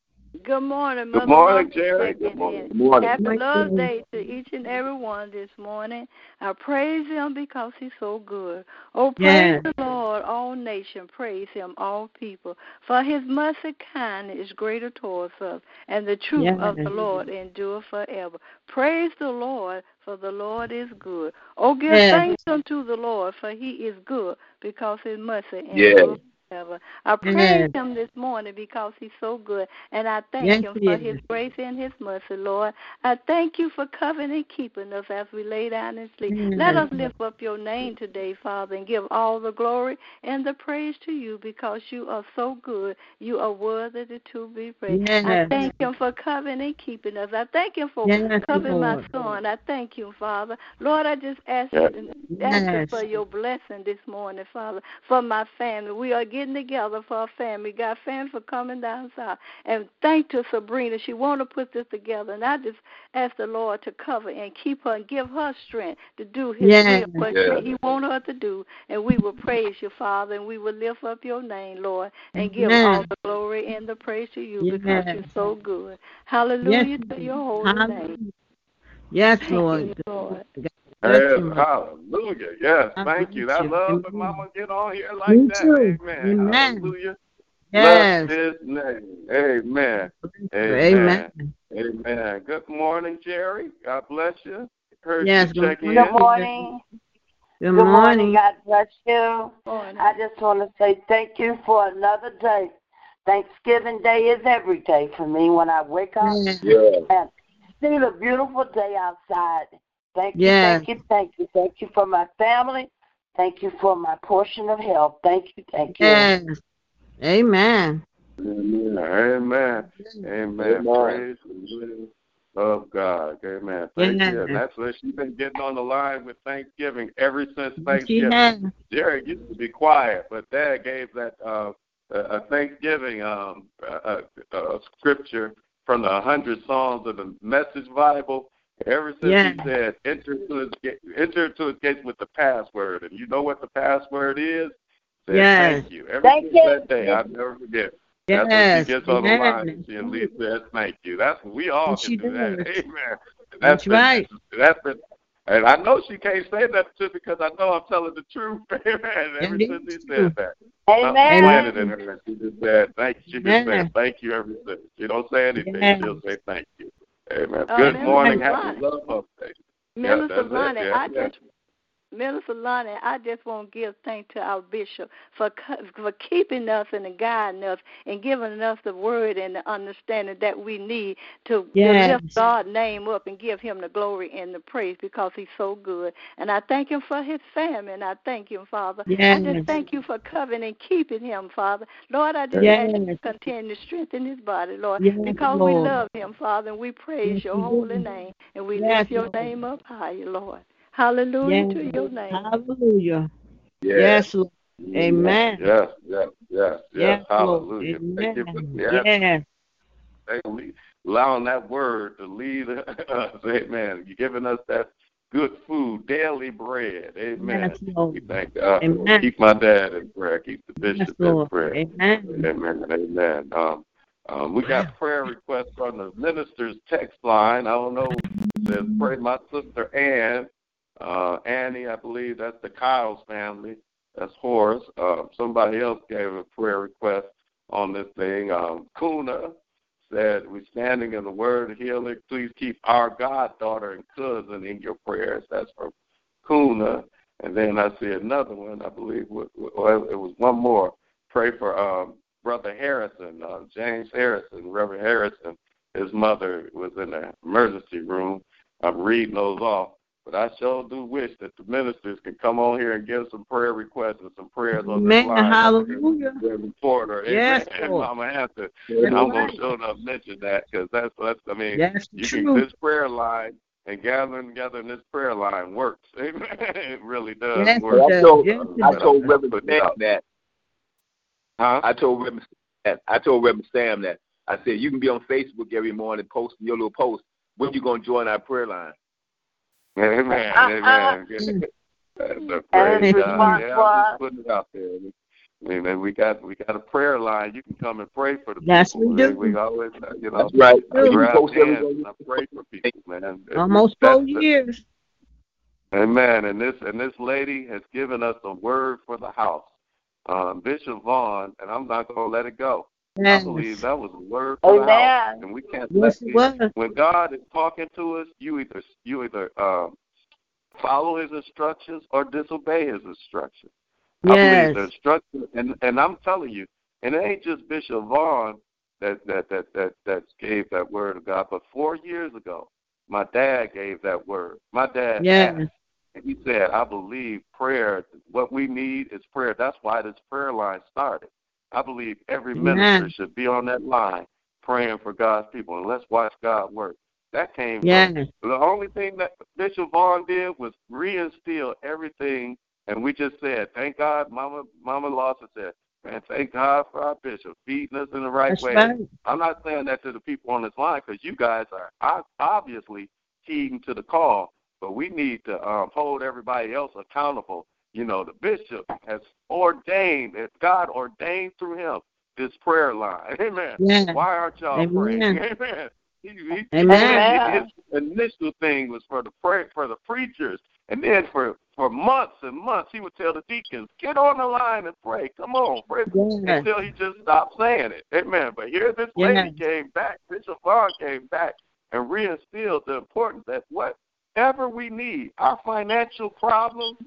Good morning, Good Mother morning, Lawson. Jerry. Checking Good morning. Good morning. Happy Good Love morning. Day to each and every one this morning. I praise Him because He's so good. Oh, praise Yes. the Lord, all nations. Praise Him, all people. For His mercy kindness is greater towards us, and the truth of the Lord endure forever. Praise the Lord, for the Lord is good. Oh, give Yes. thanks unto the Lord, for He is good, because His mercy Yes. endures forever. I praise Yes. Him this morning because He's so good, and I thank Yes, Him for is. His grace and His mercy, Lord. I thank you for covering and keeping us as we lay down and sleep. Let us mm. lift up your name today, Father, and give all the glory and the praise to you because you are so good. You are worthy to be praised. I Yes. thank Him for covering and keeping us. I thank Him for Yes, covering my Lord. son. I thank you, Father. Lord, I just ask Yes. you, ask you for your blessing this morning, Father, for my family. We are getting together for our family. God, family for coming down south. And thank to Sabrina. She want to put this together. And I just ask the Lord to cover and keep her and give her strength to do his Yes. will, what Yes. he want her to do. And we will praise you, Father, and we will lift up your name, Lord, and give Amen. all the glory and the praise to you because you're so good. Hallelujah Yes. to your holy name. Hallelujah. Yes, Thank Lord. you, Lord. Bless Yes, you, Mother. hallelujah. Yes, I thank you. bless I love when Mama get on here like Me that. too. Amen. Amen. Hallelujah. Yes. Bless his name. Amen. Amen. Amen. Amen. Good morning, Jerry. God bless you. Heard Yes, you good in. morning. Good morning. Good Good morning. morning. God bless you. Morning. I just want to say thank you for another day. Thanksgiving Day is every day for me when I wake up Yes. and see the beautiful day outside. Thank you, Yes. thank you, thank you. Thank you for my family. Thank you for my portion of help. Thank you, thank you. Yes. Amen. Amen. Amen. Amen. Amen. Praise the will of God. Amen. Thank Yes. you. And that's what she's been getting on the line with Thanksgiving ever since Thanksgiving. has. Jerry used to be quiet, but Dad gave that uh, a a Thanksgiving um, uh, uh, scripture from the hundred songs of the Message Bible. Ever since Yes. he said, "Enter to his gate, enter to his gates with the password," and you know what the password is? Said, Yes. Thank you. Ever Thank since you. that day, I'll never forget. That's when Yes. she gets on the Amen. line and she at least says thank you. That's what we all And can she do that. does. Amen. And That's been, right. That's been and I know she can't say that to because I know I'm telling the truth. Amen. Ever Indeed since he true. said that. Something Amen. planted in her and she just said thank you. She just Amen. said thank you ever since. She don't say anything, Yes. she'll say thank you. Amen. Uh, Good morning, happy love update. Yeah, Minister that's Yeah, I yeah. just Minister Lonnie, I just want to give thanks to our bishop for for keeping us and guiding us and giving us the word and the understanding that we need to, Yes. lift God's name up and give Him the glory and the praise because He's so good. And I thank Him for His family, and I thank Him, Father. I just thank you for covering and keeping Him, Father. Lord, I just Yes. ask you to continue to strengthen His body, Lord, Yes, because we love Him, Father, and we praise Yes, Your holy name, and we Yes, lift Your Lord. name up higher, Lord. Hallelujah Yes. to your name. Hallelujah. Yes. Yes, Lord. Amen. Yes, yes, yes, yes. Yes, Lord. Hallelujah. Thank you for Amen. yes. Yes. Thank you. allowing that word to lead us. Amen. You're giving us that good food, daily bread. Amen. Yes, Lord. We thank God. Amen. Keep my dad in prayer. Keep the Yes, bishop in prayer. Amen. Amen. Amen. Um, um, we got prayer requests from the minister's text line. I don't know. It says, pray my sister Ann. Uh, Annie, I believe that's the Kyle's family. That's Horace. Uh, somebody else gave a prayer request on this thing. Um, Kuna said, We're standing in the word of healing. Please keep our goddaughter and cousin in your prayers. That's from Kuna. And then I see another one, I believe, well, it was one more. Pray for um, Brother Harrison, uh, James Harrison, Reverend Harrison. His mother was in the emergency room. I'm reading those off. But I sure do wish that the ministers could come on here and give some prayer requests and some prayers on Amen. this line. Hallelujah. The reporter. Yes, Amen. Lord. I'm gonna have to. That's I'm gonna right. show enough mention that because that's that's. I mean, That's you true. can this prayer line and gathering together in this prayer line works. Amen. It really does Yes, work. it I told Yes, I told Reverend Sam that. Huh? I told Reverend Sam, I told Reverend Sam that. I said you can be on Facebook every morning posting your little post. When you gonna join our prayer line? Amen. Amen. the And praise God. Yeah, I'm just putting it out there. Amen. We got we got a prayer line. You can come and pray for the Yes, people. we do. We always, uh, you know, That's right. I You grab post hands and I pray for people, man. Almost That's four the- years. Amen. And this and this lady has given us a word for the house. Um, Bishop Vaughn, and I'm not gonna let it go. Yes. I believe that was a word the house. Amen. And we can't Yes, let it when God is talking to us, you either you either um, follow His instructions or disobey His instructions. I Yes. believe the instructions, and and I'm telling you, and it ain't just Bishop Vaughn that that that that that gave that word of God, but four years ago, my dad gave that word. My dad Yes. asked, and he said, "I believe prayer. What we need is prayer. That's why this prayer line started. I believe every Amen. minister should be on that line praying for God's people, and let's watch God work." That came Yes. from the only thing that Bishop Vaughn did was reinstill everything, and we just said, "Thank God." Mama, Mama Lawson said, "Man, thank God for our bishop feeding us in the right That's way." right. I'm not saying that to the people on this line because you guys are ob- obviously heeding to the call, but we need to um, hold everybody else accountable. You know, the bishop has ordained, that God ordained through him this prayer line. Amen. Yes. Why aren't y'all Amen. praying? Amen. He, he, Amen. His initial thing was for the pray, for the preachers, and then for for months and months he would tell the deacons, "Get on the line and pray. Come on, pray." Yes. Until he just stopped saying it. Amen. But here this lady came back, Bishop Vaughn came back and reinstilled the importance that whatever we need, our financial problems,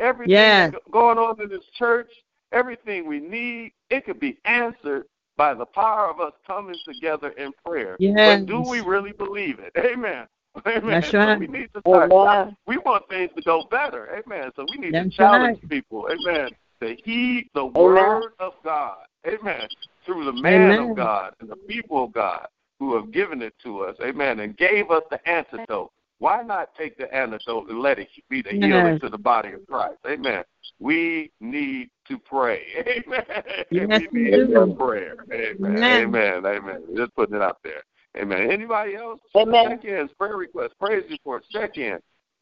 everything Yes. going on in this church, everything we need, it could be answered by the power of us coming together in prayer. Yes. But do we really believe it? Amen. Amen. That's So we need to start. Amen. We want things to go better. Amen. So we need That's to challenge right. people. Amen. To heed the word of God. Amen. Through the man Amen. of God and the people of God who have given it to us. Amen. And gave us the antidote. Why not take the antidote and let it be the healing Yes. to the body of Christ? Amen. We need to pray. Amen. Yes, we we need do. prayer. Amen. Amen. Amen. Amen. Just putting it out there. Amen. Anybody else? Amen. Check ins, prayer requests, praise reports, check in.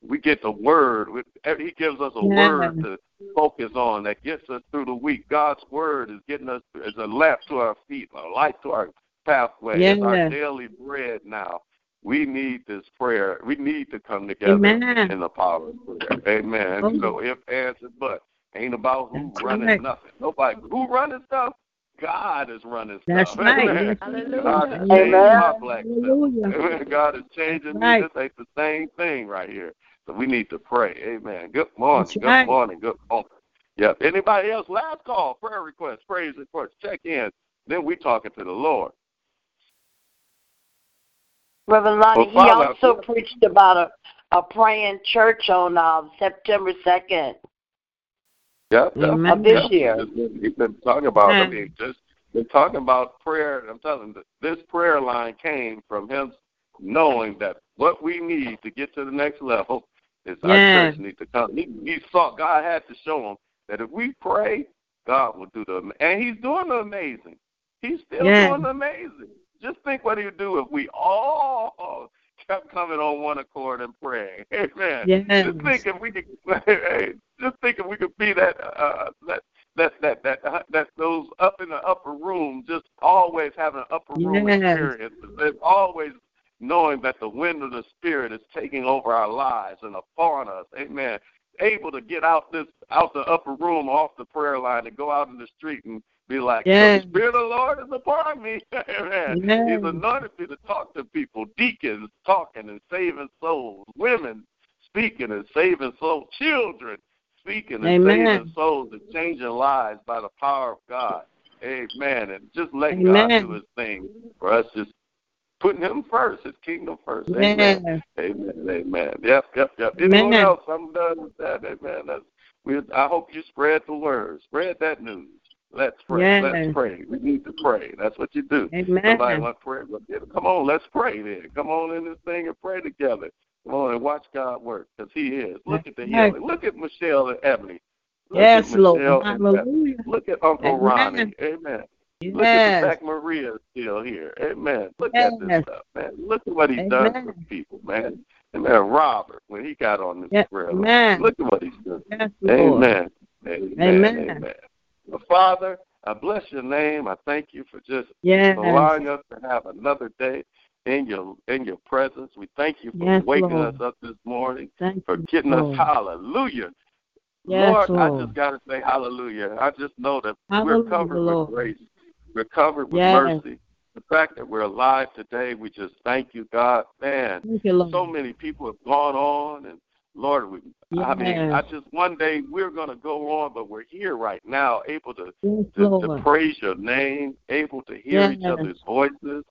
We get the word. He gives us a Yes. word to focus on that gets us through the week. God's word is getting us as a lamp to our feet, a light to our pathway. It's our daily bread now. We need this prayer. We need to come together Amen. in the power of prayer. Amen. Oh. So if answered, but ain't about who That's running right. nothing. Nobody who running stuff. God is running stuff. That's stuff. right. Amen. Hallelujah. God is Amen. my Amen. black stuff. Hallelujah. God is changing Right. me. This ain't the same thing right here. So we need to pray. Amen. Good morning. That's Good right. morning. Good morning. Yep. Anybody else? Last call. Prayer requests, praise reports. Check in. Then we talking to the Lord. Reverend Lonnie, Well, he Father, also preached about a, a praying church on uh, September 2nd Yeah, yep, Amen. of this yep. year. He's been talking about. I mean, just been talking about prayer. I'm telling you, this prayer line came from him knowing that what we need to get to the next level is our church needs to come. He, he saw God had to show him that if we pray God will do the and He's doing the amazing. He's still Yes. doing the amazing. Just think what He'd do if we all kept coming on one accord and praying. Amen. Yes. Just think if we could. Just think if we could be that uh, that that that that uh, that those up in the upper room, just always having an upper room Yes. experience. Always knowing that the wind of the Spirit is taking over our lives and upon us. Amen. Able to get out this out the upper room off the prayer line and go out in the street and be like, Yes. the Spirit of the Lord is upon me. Amen. Yes. He's anointed me to talk to people, deacons talking and saving souls, women speaking and saving souls, children speaking and Amen. saving souls and changing lives by the power of God. Amen. And just letting God do his thing for us just putting him first, his kingdom first. Amen. Yes. Amen. Amen. Yep, yep, yep. Anyone Amen. else? I'm done with that. Amen. That's, we, I hope you spread the word. Spread that news. Let's pray. Yes. Let's pray. We need to pray. That's what you do. Amen. Somebody want prayer? Come on, let's pray then. Come on in this thing and pray together. Come on and watch God work because He is. Look at the Yes. healing. Look at Michelle and Ebony. Look Yes, Lord. Hallelujah. Look at Uncle Amen. Ronnie. Amen. Look at the Yes. fact Maria is still here. Amen. Look at this stuff, man. Look at what he's done for people, man. Amen. Robert, when he got on this Yes. prayer look at what he's done. Yes. Amen. Amen. Amen. Amen. Father, I bless your name. I thank you for just Yes. allowing us to have another day in your in your presence. We thank you for Yes, waking Lord. us up this morning, Thank for getting Lord. us hallelujah. Yes, Lord, I just gotta say hallelujah. I just know that we're covered Lord. with grace. We're covered with mercy. The fact that we're alive today, we just thank you, God. Man, Thank you, Lord. so many people have gone on and Lord, we I mean, I just one day we're gonna go on, but we're here right now, able to Yes, to, to praise your name, able to hear each other's voices.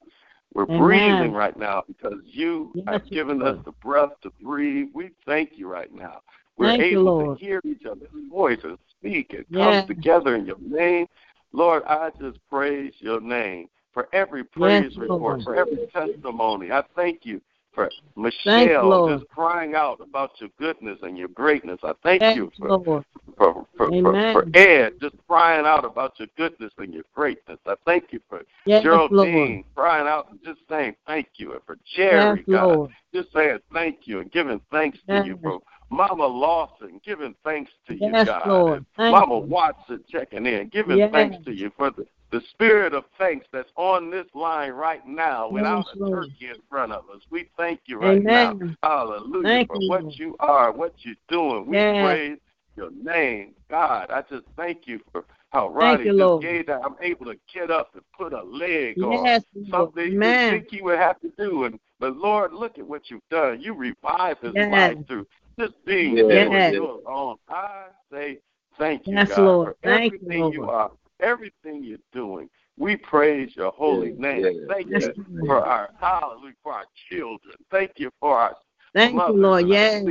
We're Amen. breathing right now because you Yes, have given us the breath to breathe. We thank you right now. We're Thank able Lord. to hear each other's voices, speak, and Yes. come together in your name. Lord, I just praise your name for every praise report, Lord. for every testimony. I thank you for Michelle Lord. just crying out about your goodness and your greatness. I thank Yes, you for Lord. for for, for for Ed just crying out about your goodness and your greatness. I thank you for Yes, Geraldine crying out and just saying thank you, and for Jerry, Yes, God, Lord. just saying thank you and giving thanks to you Yes. for Mama Lawson, giving thanks to you, Yes, God, Lord. Mama. Watson checking in, giving Yes. thanks to you for the the spirit of thanks that's on this line right now without Yes, a turkey in front of us. We thank you right now. Hallelujah Thank for you, what you are, what you're doing. We Yes. praise your name. God, I just thank you for how Ronnie you, just Lord. gave that. I'm able to get up and put a leg on Yes, Lord. something you think he would have to do. And but Lord, look at what you've done. You revived his Yes. life through just being Yes. there Yes. on your own. I say thank you, Yes, God, Lord. for Thank you, everything you Lord. are, everything you're doing. We praise your holy Yes, name. yes, Thank yes. you for our hallelujah for our children. Thank you for our Thank you, Lord. and our Yes.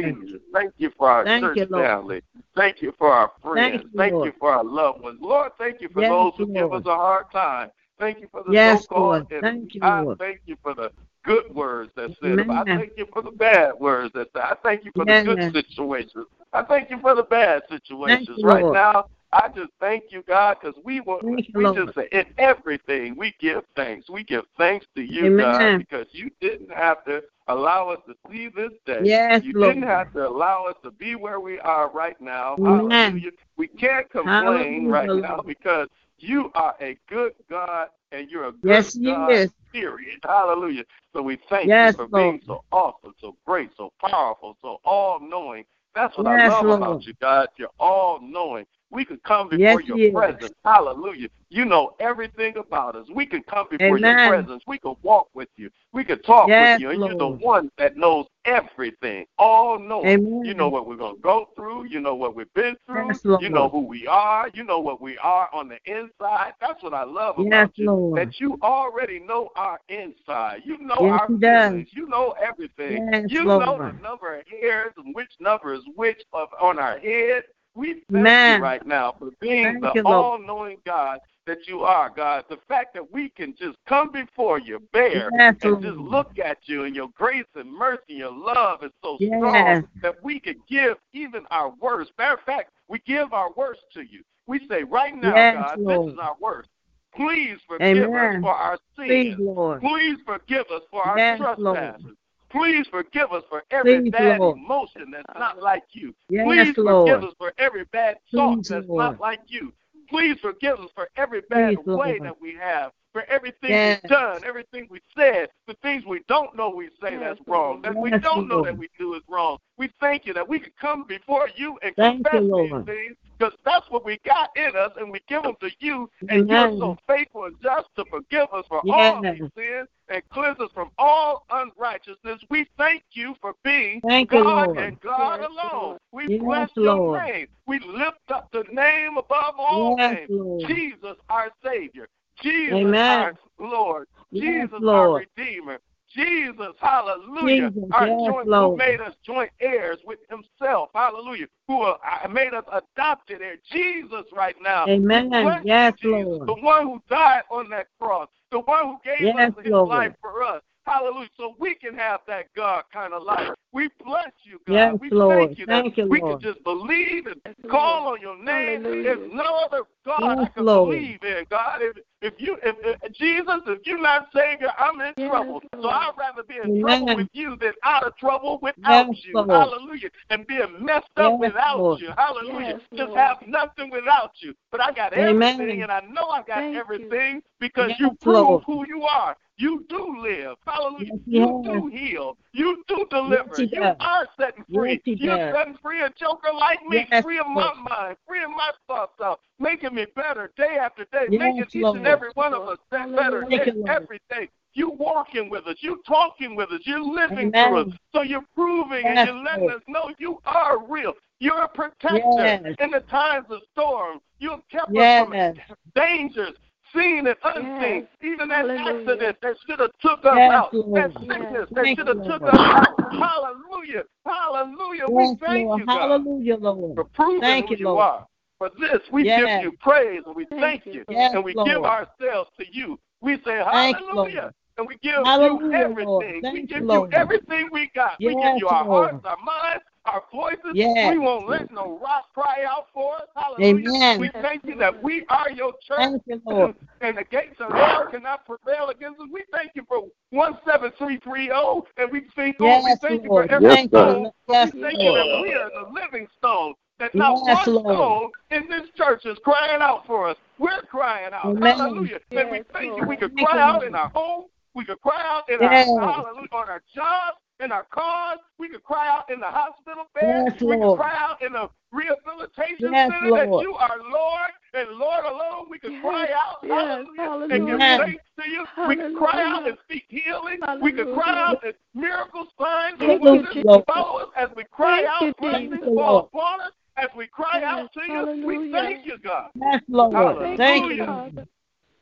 Thank you for our Thank church you, Lord. family. Thank you for our friends. Thank you, Thank you for our loved ones. Lord, thank you for Yes, those who give Lord. us a hard time. Thank you for the Yes, so-called Lord. Thank you, I Lord. thank you for the good words that said. about- I thank you for the bad words that said. I thank you for the Yes. good situations. I thank you for the bad situations. you, right Lord. now, I just thank you, God, because we want we Lord. just say in everything we give thanks. We give thanks to you, Amen. God, because you didn't have to allow us to see this day. Yes, you Lord. didn't have to allow us to be where we are right now. Amen. Hallelujah. We can't complain Hallelujah, right now because you are a good God and you're a good Yes, God. is. Period. Hallelujah. So we thank Yes, you for being so awesome, so great, so powerful, so all knowing. That's what Yes, I love Lord. about you, God. You're all knowing. We could come before Yes, your is. presence. Hallelujah. You know everything about us. We can come before your presence. We can walk with you. We can talk Yes, with you. And you're the one that knows everything, all knowing. Amen. You know what we're going to go through. You know what we've been through. Yes, You know who we are. You know what we are on the inside. That's what I love about you. Lord. That you already know our inside. You know our He does. feelings. You know everything. You know the number of hairs and which number is which of, on our head. We thank Amen. you right now for being Thank the you, all-knowing God that you are, God. The fact that we can just come before you bare Yes, and just look at you and your grace and mercy and your love is so Yes. strong that we could give even our worst. Matter of fact, we give our worst to you. We say right now, Yes, God, Lord. this is our worst. Please forgive Amen. us for our Please, sins. Lord. Please forgive us for our trespasses. Lord. Please forgive us for every Please, bad Lord. emotion that's not like you. Yes, Please Lord. forgive us for every bad thought Please, that's Lord. not like you. Please forgive us for every bad Please, way Lord. that we have, for everything Yes. we've done, everything we said, the things we don't know we say that's wrong, that we don't know that we do is wrong. We thank you that we can come before you and Thank confess you, these things because that's what we got in us, and we give them to you, and Amen. you're so faithful and just to forgive us for Yes. all these sins and cleanse us from all unrighteousness. We thank you for being Thank you, God Lord. and God Yes, alone. We Yes, bless your Lord. name. We lift up the name above all Yes, names. Lord. Jesus, our Savior. Jesus, Amen. our Lord. Yes, Jesus, our Lord. Redeemer. Jesus, hallelujah. Jesus, our yes, joint, who made us joint heirs with himself. Hallelujah. Who uh, made us adopted heirs. Jesus right now. Amen. Yes, Jesus, Lord. The one who died on that cross. The one who gave Yes, us his Lord. life for us. Hallelujah. So we can have that God kind of life. We bless you, God. Yes, we Lord. thank you that Thank you, we Lord. can just believe and call on your name. Hallelujah. There's no other God I can Lord. believe in, God. If if you if, if Jesus, if you're not Savior, I'm in Yes, trouble. So I'd rather be in Amen. trouble with you than out of trouble without Yes, you. Lord. Hallelujah. And being messed up Yes, without Lord. you. Hallelujah. Yes, Just have nothing without you. But I got Amen. everything and I know I got Thank you. everything because Yes, you prove Lord. who you are. You do live. Hallelujah. Yes, you yes. do heal. You do deliver. Yes, you does. are setting free. You're setting free a joker like me, free of my mind, free of my thoughts out, making me better day after day, making each Lord. and every one of us better day, you, every day. You walking with us, you talking with us, you're living Amen. through us. So you're proving and you're letting us know you are real. You're a protector Yes. in the times of storm. You've kept us Yes. from dangers, seen and unseen. Yes. Even that Hallelujah. accident that should have took us Yes, out. That sickness that should have took us out. Hallelujah. Hallelujah. We Yes, thank Lord. you, God, Hallelujah, Lord. for proving Thank who you, Lord. are. For this, we Yes. give you praise and we Thank you. Yes, and we Lord. give ourselves to you. We say hallelujah. And we give Hallelujah, you everything. We give you, Lord. everything we got. we give you our hearts, our minds, our voices. Yes. We won't let no rock cry out for us. Hallelujah. Amen. We thank you that we are your church. Thank you, Lord. and the gates of hell cannot prevail against us. We thank you for 17330, and we thank, Yes, we thank you for every Yes, stone. Yes, we thank you that we are the living stone. That not Yes, one Lord. stone in this church is crying out for us. We're crying out. Amen. Hallelujah. and we Yes, thank you. We could Thank cry you, out in our home. We could cry out in Yes. our hallelujah on our jobs, in our cars. We could cry out in the hospital bed. Yes, we could cry out in the rehabilitation Yes, center that you are Lord and Lord alone. We could Yes, cry out yes, hallelujah, and give hallelujah. thanks to you. We could cry out and speak healing. We could cry out and miracles, signs, Thank and wonders follow us as we cry Thank out. you, Blessings Jesus. fall upon us as we cry Yes, out to you. We thank you, God. Yes, Lord. Hallelujah. Thank you, you. Father.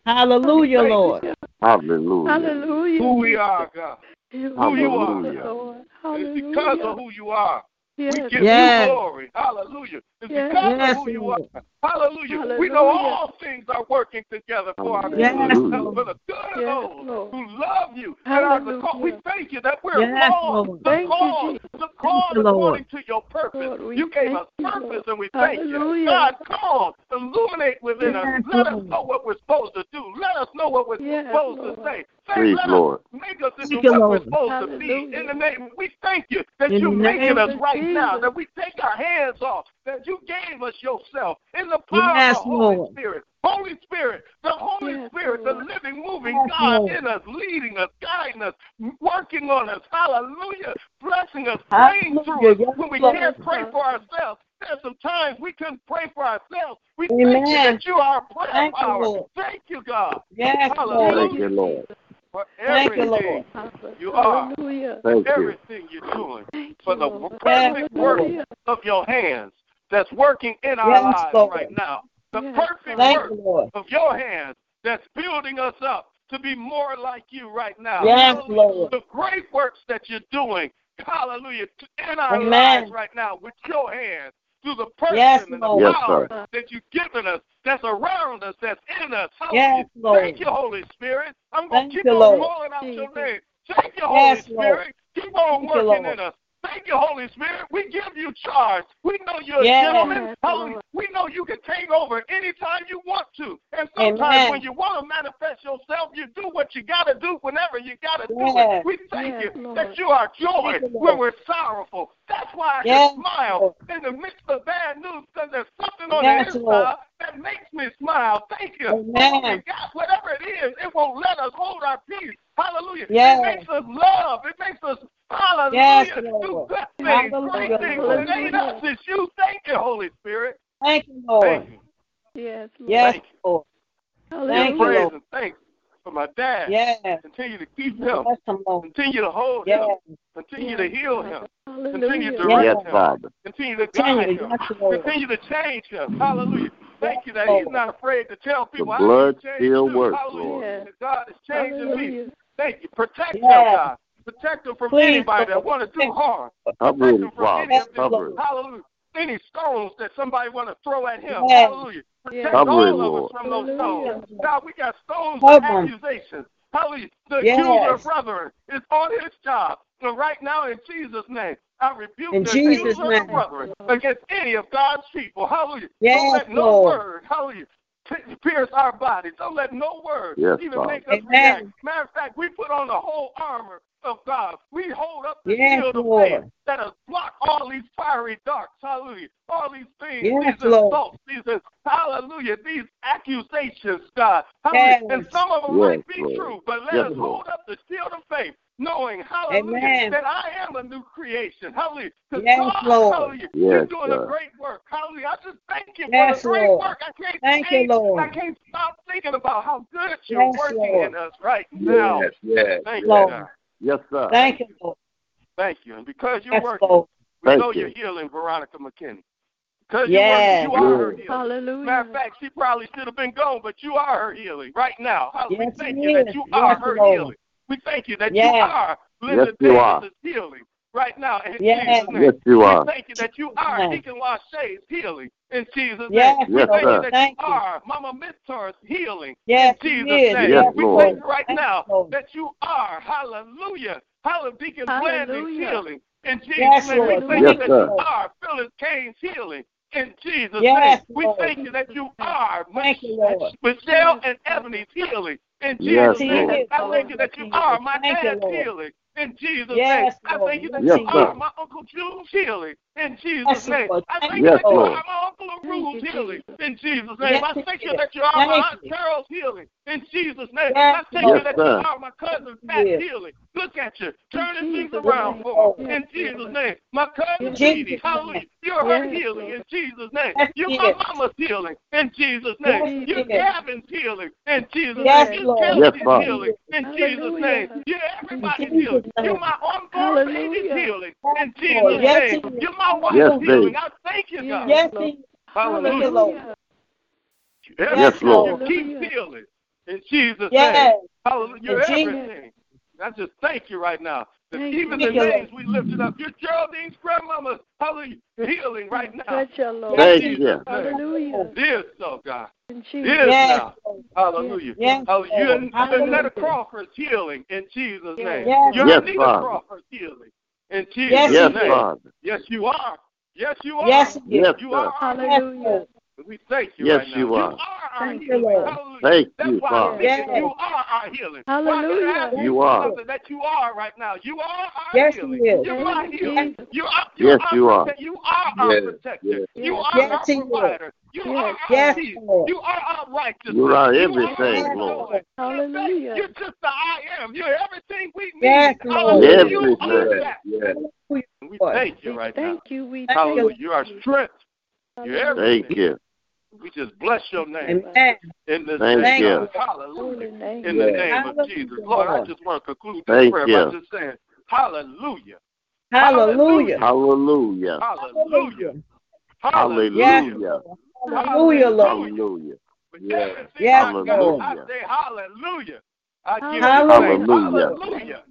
Hallelujah, Lord. Hallelujah. Hallelujah. Who we are, God. Who you are. It's because of who you are. Yes. We give Yes. you glory. Hallelujah. It's Yes. because Yes, of who you are. Hallelujah. We know all things are working together for our Yes, good. Lord. For the good of Yes, those Lord. who love you and call. We thank you that we're Yes, called. Lord. The Thank you, call, Jesus. the call you, Lord. according to your purpose. Lord, you gave us purpose Lord. and we thank Hallelujah. you. God, come on, illuminate within Yes, us. Let us know what we're supposed to do. Let us know what we're Yes, supposed Lord. to say. Say, Please, let Lord. us make us into what we're supposed to be. In the name, we thank you that you're making us of right now, that we take our hands off, that you gave us yourself in the power Yes, of the Holy Lord. Spirit. Holy Spirit, the Holy Yes, Spirit, the living, moving Yes, God Lord. in us, leading us, guiding us, working on us. Hallelujah. Blessing us, praying Hallelujah. through us when we Lord. can't pray for ourselves. There's some times we couldn't pray for ourselves. We thank you that you are our prayer Thank power. Lord. Thank you, God, Yes, Hallelujah. Thank you, Lord. For Thank you, everything Lord. you are, Hallelujah. Thank you. everything you're doing, Thank for the Lord. perfect work of your hands that's working in our Yes, lives Lord. right now. The Yes, perfect Thank work you, of your hands that's building us up to be more like you right now. Yes, Hallelujah. Lord. The great works that you're doing, hallelujah, in our Amen. lives right now with your hands. Through the person Yes, and the Lord. Yes, power sir. that you've given us, that's around us, that's in us. Yes, Lord. Thank you, Holy Spirit. I'm going to keep you, on Lord. rolling out your name. Thank you, Holy Yes, Lord. Spirit. Keep on Thank working Lord. in us. Thank you, Holy Spirit. We give you charge. We know you're Yes. a gentleman. Hallelujah. We know you can take over anytime you want to. And sometimes Amen. when you want to manifest yourself, you do what you got to do whenever you got to do it. We thank Yes, you Lord. that you are joy you, when we're sorrowful. That's why I Yes, can smile in the midst of bad news because there's something on Yes, the Lord. that makes me smile. Thank you. Amen. God, whatever it is, it won't let us hold our peace. Hallelujah. Yes. It makes us love. It makes us hallelujah. Yes, do Lord. things, great things. Lord. Ain't us, it's you. Thank you, Holy Spirit. Thank you, Lord. Thank you. Yes, Lord. Yes, Thank you. Lord. Hallelujah. Thank you, Praise and thanks for my dad. Yes. Continue to keep him. Bless him, Lord. Continue to hold Yes. him. Continue to heal him. Continue to Yes. direct Yes, him. Father. Continue to guide Continue. him. Yes, Lord. Continue to change him. Hallelujah. Thank you that he's not afraid to tell people The how blood he's changed still too. works, Hallelujah. Lord. Yes. That God is changing me. Hallelujah. Thank you. Protect him, Yes. God. Protect him from Please, anybody that want to do harm. Cover Protect him, him from Father. any of Yes, the Cover him. hallelujah. Any stones that somebody want to throw at him. Yes. Hallelujah. Yes. Protect Cover all him, of us Lord. from those Hallelujah. stones. God, we got stones Cover of him. accusations. Hallelujah. The Yes. accuser brethren is on his job. So right now, in Jesus' name, I rebuke In the Jesus' accuser name. of brethren against any of God's people. Hallelujah. Yes, Don't let no Lord. word, hallelujah, pierce our bodies. Don't let no word Yes, even Father. make us Amen. react. Matter of fact, we put on the whole armor of God. We hold up the Yes, shield of Lord. faith that has blocked all these fiery darts. Hallelujah. All these things, Yes, these Lord. insults, these hallelujah, these accusations, God. Hallelujah. Yes. And some of them Yes, might be Lord. true, but let Yes, us Lord. hold up the shield of faith. Knowing, hallelujah, Amen. that I am a new creation. Hallelujah. Because Yes, God, Lord. hallelujah, you're Yes, doing a God. great work. Hallelujah. I just thank you Yes, for the great Lord. work. I can't Thank you, think- Lord. I can't stop thinking about how good you're Yes, working Lord. in us right now. Yes, yes. Thank Lord. you, God. Yes, sir. Thank you, Lord. Thank you. And because you're Yes, working, Lord. we Thank know you. you're healing Veronica McKinney. Because Yes. you're working, you are her healing. Hallelujah. Matter of fact, she probably should have been gone, but you are her healing right now. Hallelujah. Yes, we thank he you that you Yes, are her Lord. healing. We thank you that Yes. you are Linda Yes, you are. Davis' healing right now in Yes. Jesus' name. Yes, you we are. thank you that you are Yes. Deacon Lachey's healing in Jesus' Yes, name. We Yes, thank sir. you that Thank you you. are Mama Mentor's healing Yes, in Jesus' name. Yes, we Lord. thank you right Thank now Lord. that you are, hallelujah, hallelujah, Deacon Blanding's Hallelujah. healing in Jesus' Yes, name. We Lord. thank Yes, you that sir. you are Phyllis Kane's healing in Jesus' Yes, name. We Lord. thank you that you are Thank you, Michelle and Ebony's healing in Jesus' He name. Lord. I thank you that you are my Thank dad's Lord. healing in Jesus' Yes, name. I thank you that Yes, you sir. are my Uncle June's healing in Jesus' Yes, name. Lord. I Thank thank you, you that you are my Uncle Aru's healing in Jesus' name. Yes, I thank you that you are my Aunt you. Carol's healing in Jesus' name. Yes, I thank Lord. you that Yes, you are my cousin Pat's Yes. healing. Look at you, turning things around for her Yes, in Jesus' name. My cousin Yes. Dee Dee, hallelujah. You're her healing in Jesus' name. You're my is. mama's healing in Jesus' name. You're. Gavin's healing in Jesus' Yes, name. You're Lord. Kelsey's Yes, Father. healing in Jesus' Hallelujah. name. You're everybody's Jesus' healing. You're name. my unborn baby's Hallelujah. healing Yes, in Jesus' Lord. Yes, name. he is. You're my wife's Yes, healing. babe. I thank you, God. Yes, Lord. he Hallelujah. Thank you, Lord. Hallelujah. Everything Yes, Lord. You keep healing in Jesus' Yes. name. Hallelujah. You're In Jesus' everything. I just thank you right now. That Thank even you. the Thank you, names we lifted up, your Geraldine's grandmama, hallelujah, healing right now. Touch your Lord. Yes, Thank you. Jesus' Hallelujah. Oh, it is so, oh, God. In It Jesus' is Yes, now. Hallelujah. Yes, Hallelujah. You're, Lord. you're Netta Crawford's healing in Jesus' name. Yes. You're Yes, Anita Father. Crawford's healing in Jesus' Yes, Yes. Father. Yes, you are. Yes, you are. Yes, he. Yes, You are. Hallelujah. Lord. we thank you Yes, right now. you are. are our Thank you, healing. Lord. Hallelujah. Thank That's you, why Father. I Yes. you are our healing. Hallelujah. Why can I ask You you are. something that you are right now? You are our Yes, he healing. is. You're my you, healing. You are, you're Yes, our you are. protect- You are our Yes, protector. yes. You are Yes, our he is. provider. You Yes. are our Yes, peace. Lord. You are our righteousness. You are You everything, our Lord. Hallelujah. You're just the I am. You're everything we need. Yes, Lord. Hallelujah. You Everything. are Yes, that. yes. We thank you We right now. thank you. We Thank thank you. Hallelujah. You are strength. You're everything. Thank you. We just bless your name Amen. in this Thank day. you. God. Hallelujah. Holy. In the Yes. name of Jesus. Lord, I just want to conclude this Thank prayer you. by just saying, Hallelujah. Hallelujah. Hallelujah. Hallelujah. Yes, Hallelujah. Lord. Hallelujah, Lord. Hallelujah. Yes. Yes, I I say hallelujah. I give you Hallelujah. Hallelujah.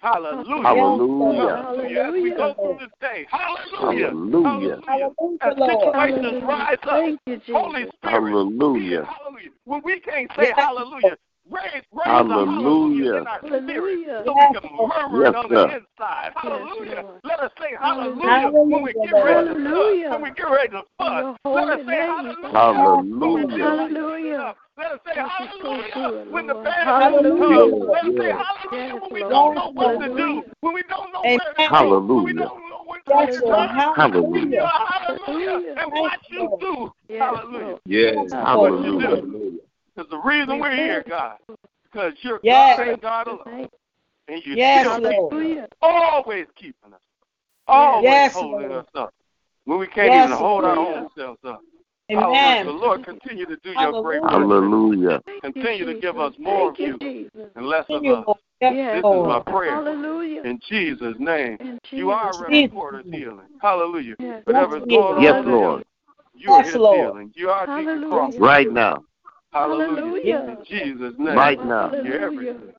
Hallelujah. Hallelujah. Hallelujah. As we go through this day. Hallelujah. Hallelujah. Hallelujah, As Lord. situations rise up. Thank you, Jesus. Holy Spirit. Hallelujah. Hallelujah. When we can't say Yes. hallelujah, Raise, raise Hallelujah. a hallelujah in our spirit Hallelujah. so we can murmur it Yes, on the sir. inside. Hallelujah. Lord. Let us say hallelujah, Hallelujah. when we get ready to Hallelujah. fuss, when we get ready to fuss. Let us say hallelujah. Hallelujah. Hallelujah. Let us say This is so hallelujah when the Lord. bad Hallelujah. comes. Let us say hallelujah when we don't know what to do, Hallelujah. when we don't know where to go, when we Hallelujah. don't know when to Yes, Lord. turn. Give you Hallelujah. hallelujah Hallelujah. and watch you Lord. do. Yes, Hallelujah. Lord. Yes. Hallelujah. Because the reason we're here, God, because you're Yes. God and God alone. And you're Yes, still Lord. Hallelujah. always keeping us, always Yes, holding Lord. us up. When we can't Yes, even hold our own selves up. Hallelujah. Amen. The Lord continue to do your great work. Hallelujah. Continue to give us Jesus. more of you, you and less of us. Yes, Yes, This is my prayer. Hallelujah. In Jesus' name. In You are a Reverend Jesus. Porter's healing. Hallelujah. Yes. Whatever's Yes, going on Yes, Lord. you are Yes, his Lord. healing. You are Deacon Hallelujah. Right now. Hallelujah. Hallelujah. In Jesus' name. Right now. You're Hallelujah. everything.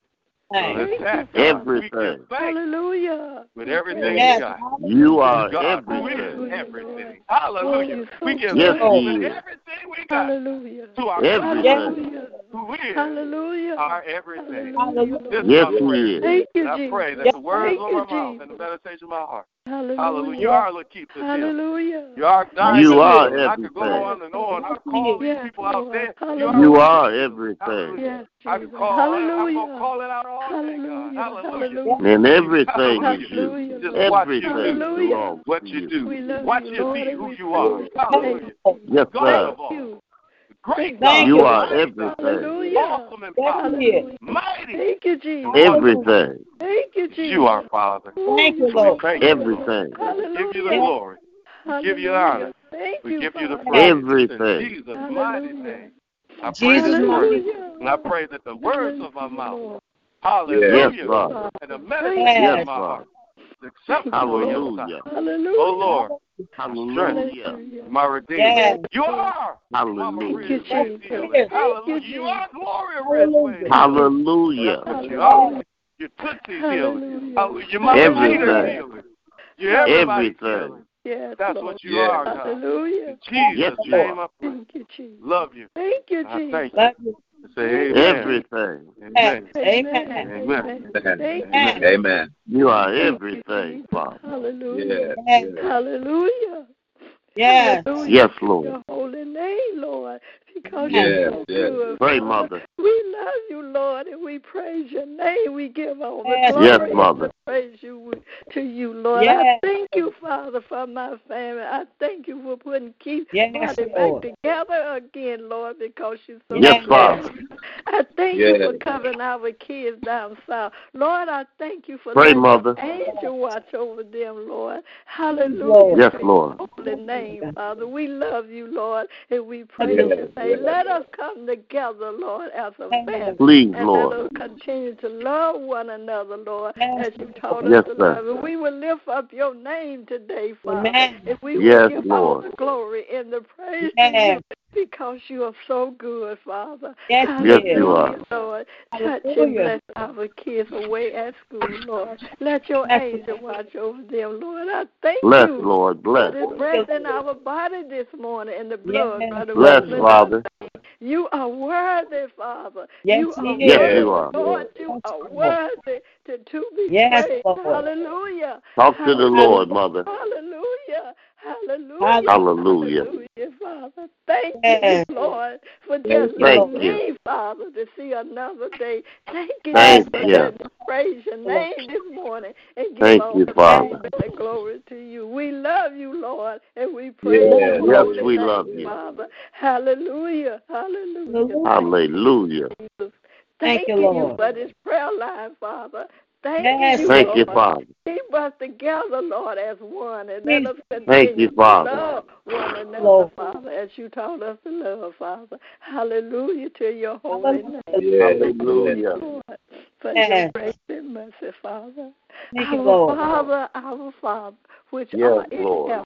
So Thank let's Thank you, act, Father. God. We give Everything. Hallelujah. with everything Yes. we got. You are God, who is everything. everything. Hallelujah. We give Yes, thanks He with is. everything we got Hallelujah. to our Everything. God, Hallelujah. who is Hallelujah. our everything. Hallelujah. This Yes, my prayer. He is. Thank you, And I Jesus. pray that Yes. the words Thank of you, my mouth and the Jesus. meditation of my heart. Hallelujah. Hallelujah. You are the keep this healing. Hallelujah. You are dying You are heal. I could go on and on. I call these Yes, people out there. Hallelujah. You are everything. Hallelujah. Yes, I could Jesus. call. I, I'm Hallelujah. gonna call it out all day, God. Hallelujah. Hallelujah. Hallelujah. And everything is Hallelujah. you. Just watch you Everything Hallelujah. belongs what to you you. do. We love Watch you, you Lord, be who you are. Hallelujah. Yes, God sir. of all. Great God. You you. are Mighty everything. Hallelujah. Awesome and Yes, powerful. Hallelujah. Mighty. Thank you, Jesus. Everything. Thank you, Jesus. You are Father. Ooh, Thank you, Lord. Thank you. Everything. Hallelujah. Give you the glory. We give you the honor. Thank We you, give you the praise. Everything. In Jesus' mighty name. I pray Jesus' this mighty word. And I pray that the words of my mouth, hallelujah, Yes, Father. and the Thank meditation Yes. of my heart is Thank you, acceptable Lord. Hallelujah. Hallelujah. Oh Lord, Hallelujah. Hallelujah. my Redeemer. Yes. You are Hallelujah. Thank you, Jesus. Hallelujah. Thank you, You are Gloria Hallelujah. Hallelujah. That's what you Hallelujah. are. You're Tootsie's healing. Hallelujah. Oh, Hallelujah. You're Mama Everything. Healing. You're everybody's Everything. healing. Yes, That's Lord. what you Yes. are, God. Hallelujah. In Jesus' Yes, you name. I pray. Thank you, Jesus. Love you. Thank you, I Jesus. thank. Love you. Say amen. Everything. Amen. Amen. Amen. Amen. Amen. Amen. You are Thank you, everything, Jesus. Father. Hallelujah. Yes. Yes. Hallelujah. Yes. Hallelujah Yes, Lord. Your holy name, Lord, because Yes, you're so yes. good. Pray, Mother. We love you, Lord, and we praise your name. We give all the Yes. glory Yes, Mother. the praise you to you, Lord. Yes. I thank you, Father, for my family. I thank you for putting keep Yes, body Lord. back together again, Lord, because you're so Yes, good. Father. I thank you for covering our kids down south. Lord, I thank you for Pray, Mother. your angel watch over them, Lord. Hallelujah. Yes, Lord. Holy name, Father. We love you, Lord, and we praise Yes, your name. Let us come together, Lord, as a family. Please, And Lord. let us continue to love one another, Lord, Yes. as you taught Yes, us to sir. love. And we will lift up your name today, Father. Amen. And we Yes, will give all the glory and the praise Yes. to you because you are so good, Father. Yes, Yes, you are. Hallelujah, Lord. Touch and Hallelujah. bless our kids away at school, Lord. Let your Yes, angel watch over them, Lord. I thank Bless, you Bless, Lord. for Bless. this breath in our body this morning and the blood Yes, running Bless, warm in our Father. you are worthy, Father. Yes, you are is. Yes, worthy, you are. Lord. You are worthy to, to be Yes, praised. Lord. Hallelujah. Talk to the Lord, Mother. Hallelujah. Hallelujah. Hallelujah. Hallelujah, Father. Thank Yes. you, Lord, for just you, letting me, Father, to see another day. Thank you Thank for you. letting me praise your name this morning and give Thank all you, the Father. praise and the glory to you. We love you, Lord, and we praise Yes. your Yes, holy we name, love you. Father. Hallelujah. Hallelujah. Hallelujah. Thank Thank you, you Lord. for this prayer line, Father. Thank Yes, you, Thank Lord. you, Father. Keep us together, Lord, as one, and Yes. let us Thank you, to Father. love one another, Lord. Father, as you taught us to love, Father. Hallelujah to your holy name. Yes. Hallelujah. Lord, for Yes. your grace and mercy, Father. Thank our you, Lord. Father, our Father, which Yes, art in Lord. heaven,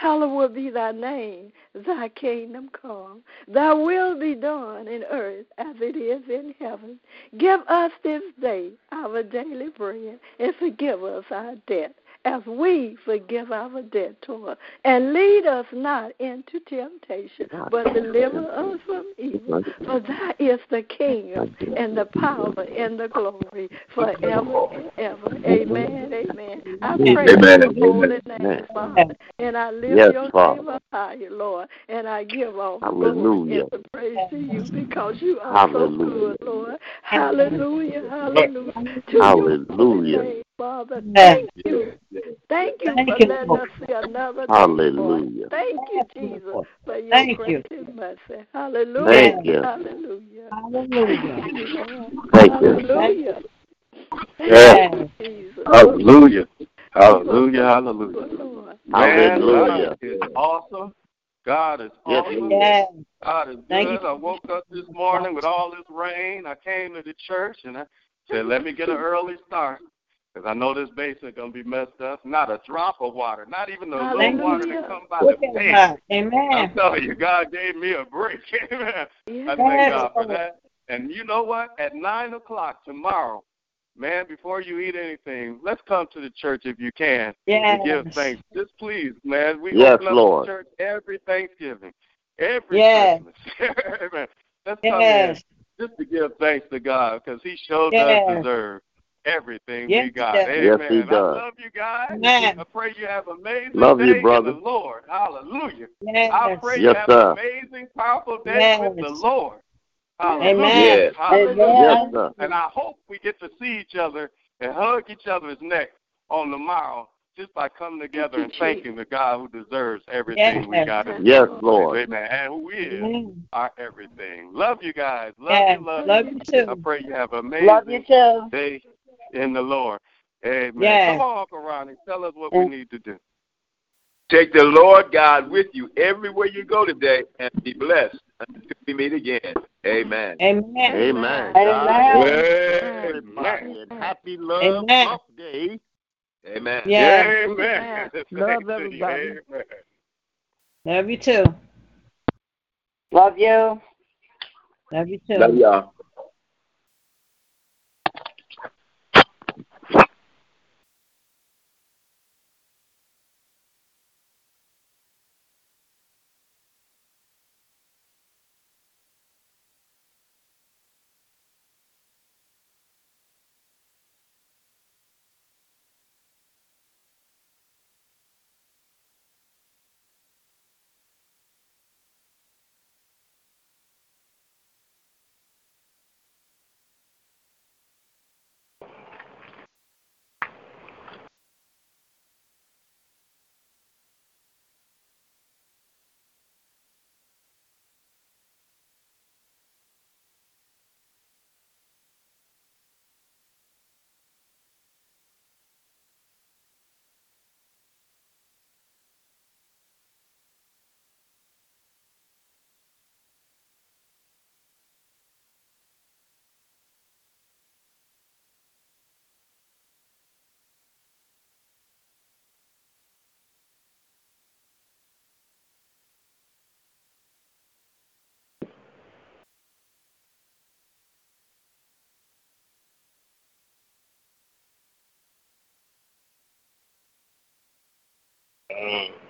hallowed be thy name. Thy kingdom come. Thy will be done in earth as it is in heaven. Give us this day our daily bread, and forgive us our debt as we forgive our debtors. And lead us not into temptation, but deliver us from evil. For that is the kingdom and the power and the glory forever and ever. Amen. Amen. I pray Amen. in your holy name, Father. And I lift Yes, your Father. name up higher, Lord. And I give all Hallelujah. glory and the praise to you because you are so good, Lord. Hallelujah. Hallelujah. To your holy Hallelujah. Name, Father. Yes. Thank you. Thank you Thank for you, letting Lord. us see another day, Lord. Hallelujah. Thank you, Jesus, for your Thank grace you. and mercy. Hallelujah. Thank you. Hallelujah. Hallelujah. Thank you, Lord. Thank you. Hallelujah. Yes. Thank you, Jesus. Hallelujah. Hallelujah. Hallelujah. Lord. Man, Hallelujah. God is awesome. God is Yes, awesome. Yes. God is Thank good. you. I woke up this morning with all this rain. I came to the church and I said, let me get an early start because I know this basement going to be messed up. Not a drop of water, not even a little water that come by Look the at pan. God. I'm telling you, God gave me a break. Amen. I thank God for that. And you know what? At 9 o'clock tomorrow, man, before you eat anything, let's come to the church if you can and give thanks. Just please, man. We Yes, open up Lord. the church every Thanksgiving, every Yes. Christmas. Amen. Let's come Yes. in just to give thanks to God because He showed Yes. us deserve everything Yes, we got. He does. Amen. Yes, He I love you guys. Amen. I pray you have an amazing Love day you, brother. in the Lord. Hallelujah. I pray Yes, you have sir. an amazing, powerful day Yes. with the Lord. Hallelujah. Yes. Hallelujah. Yes, sir. And I hope we get to see each other and hug each other's neck on the morrow just by coming together and thanking the God who deserves everything we Yes. got in Yes, Lord. Amen. And who is Amen. our everything. Love you guys. Love Yes. you, love, Love you. you I too. pray you have an Love you too. day in the Lord. Amen. Yes. Come on, Uncle Ronnie. Tell us what we need to do. Take the Lord God with you everywhere you go today and be blessed until we meet again. Amen. Amen. Amen. Amen. Everybody, and happy Love Amen. Day. Amen. Yes. Amen. Love everybody. Amen. Love you too. Love you. Love you too. Love y'all. mm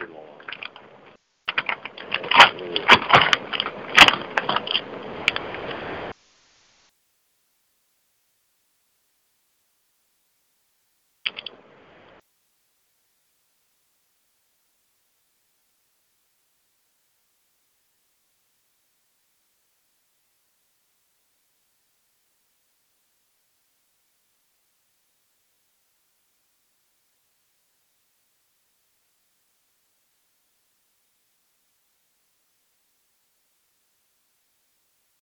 Love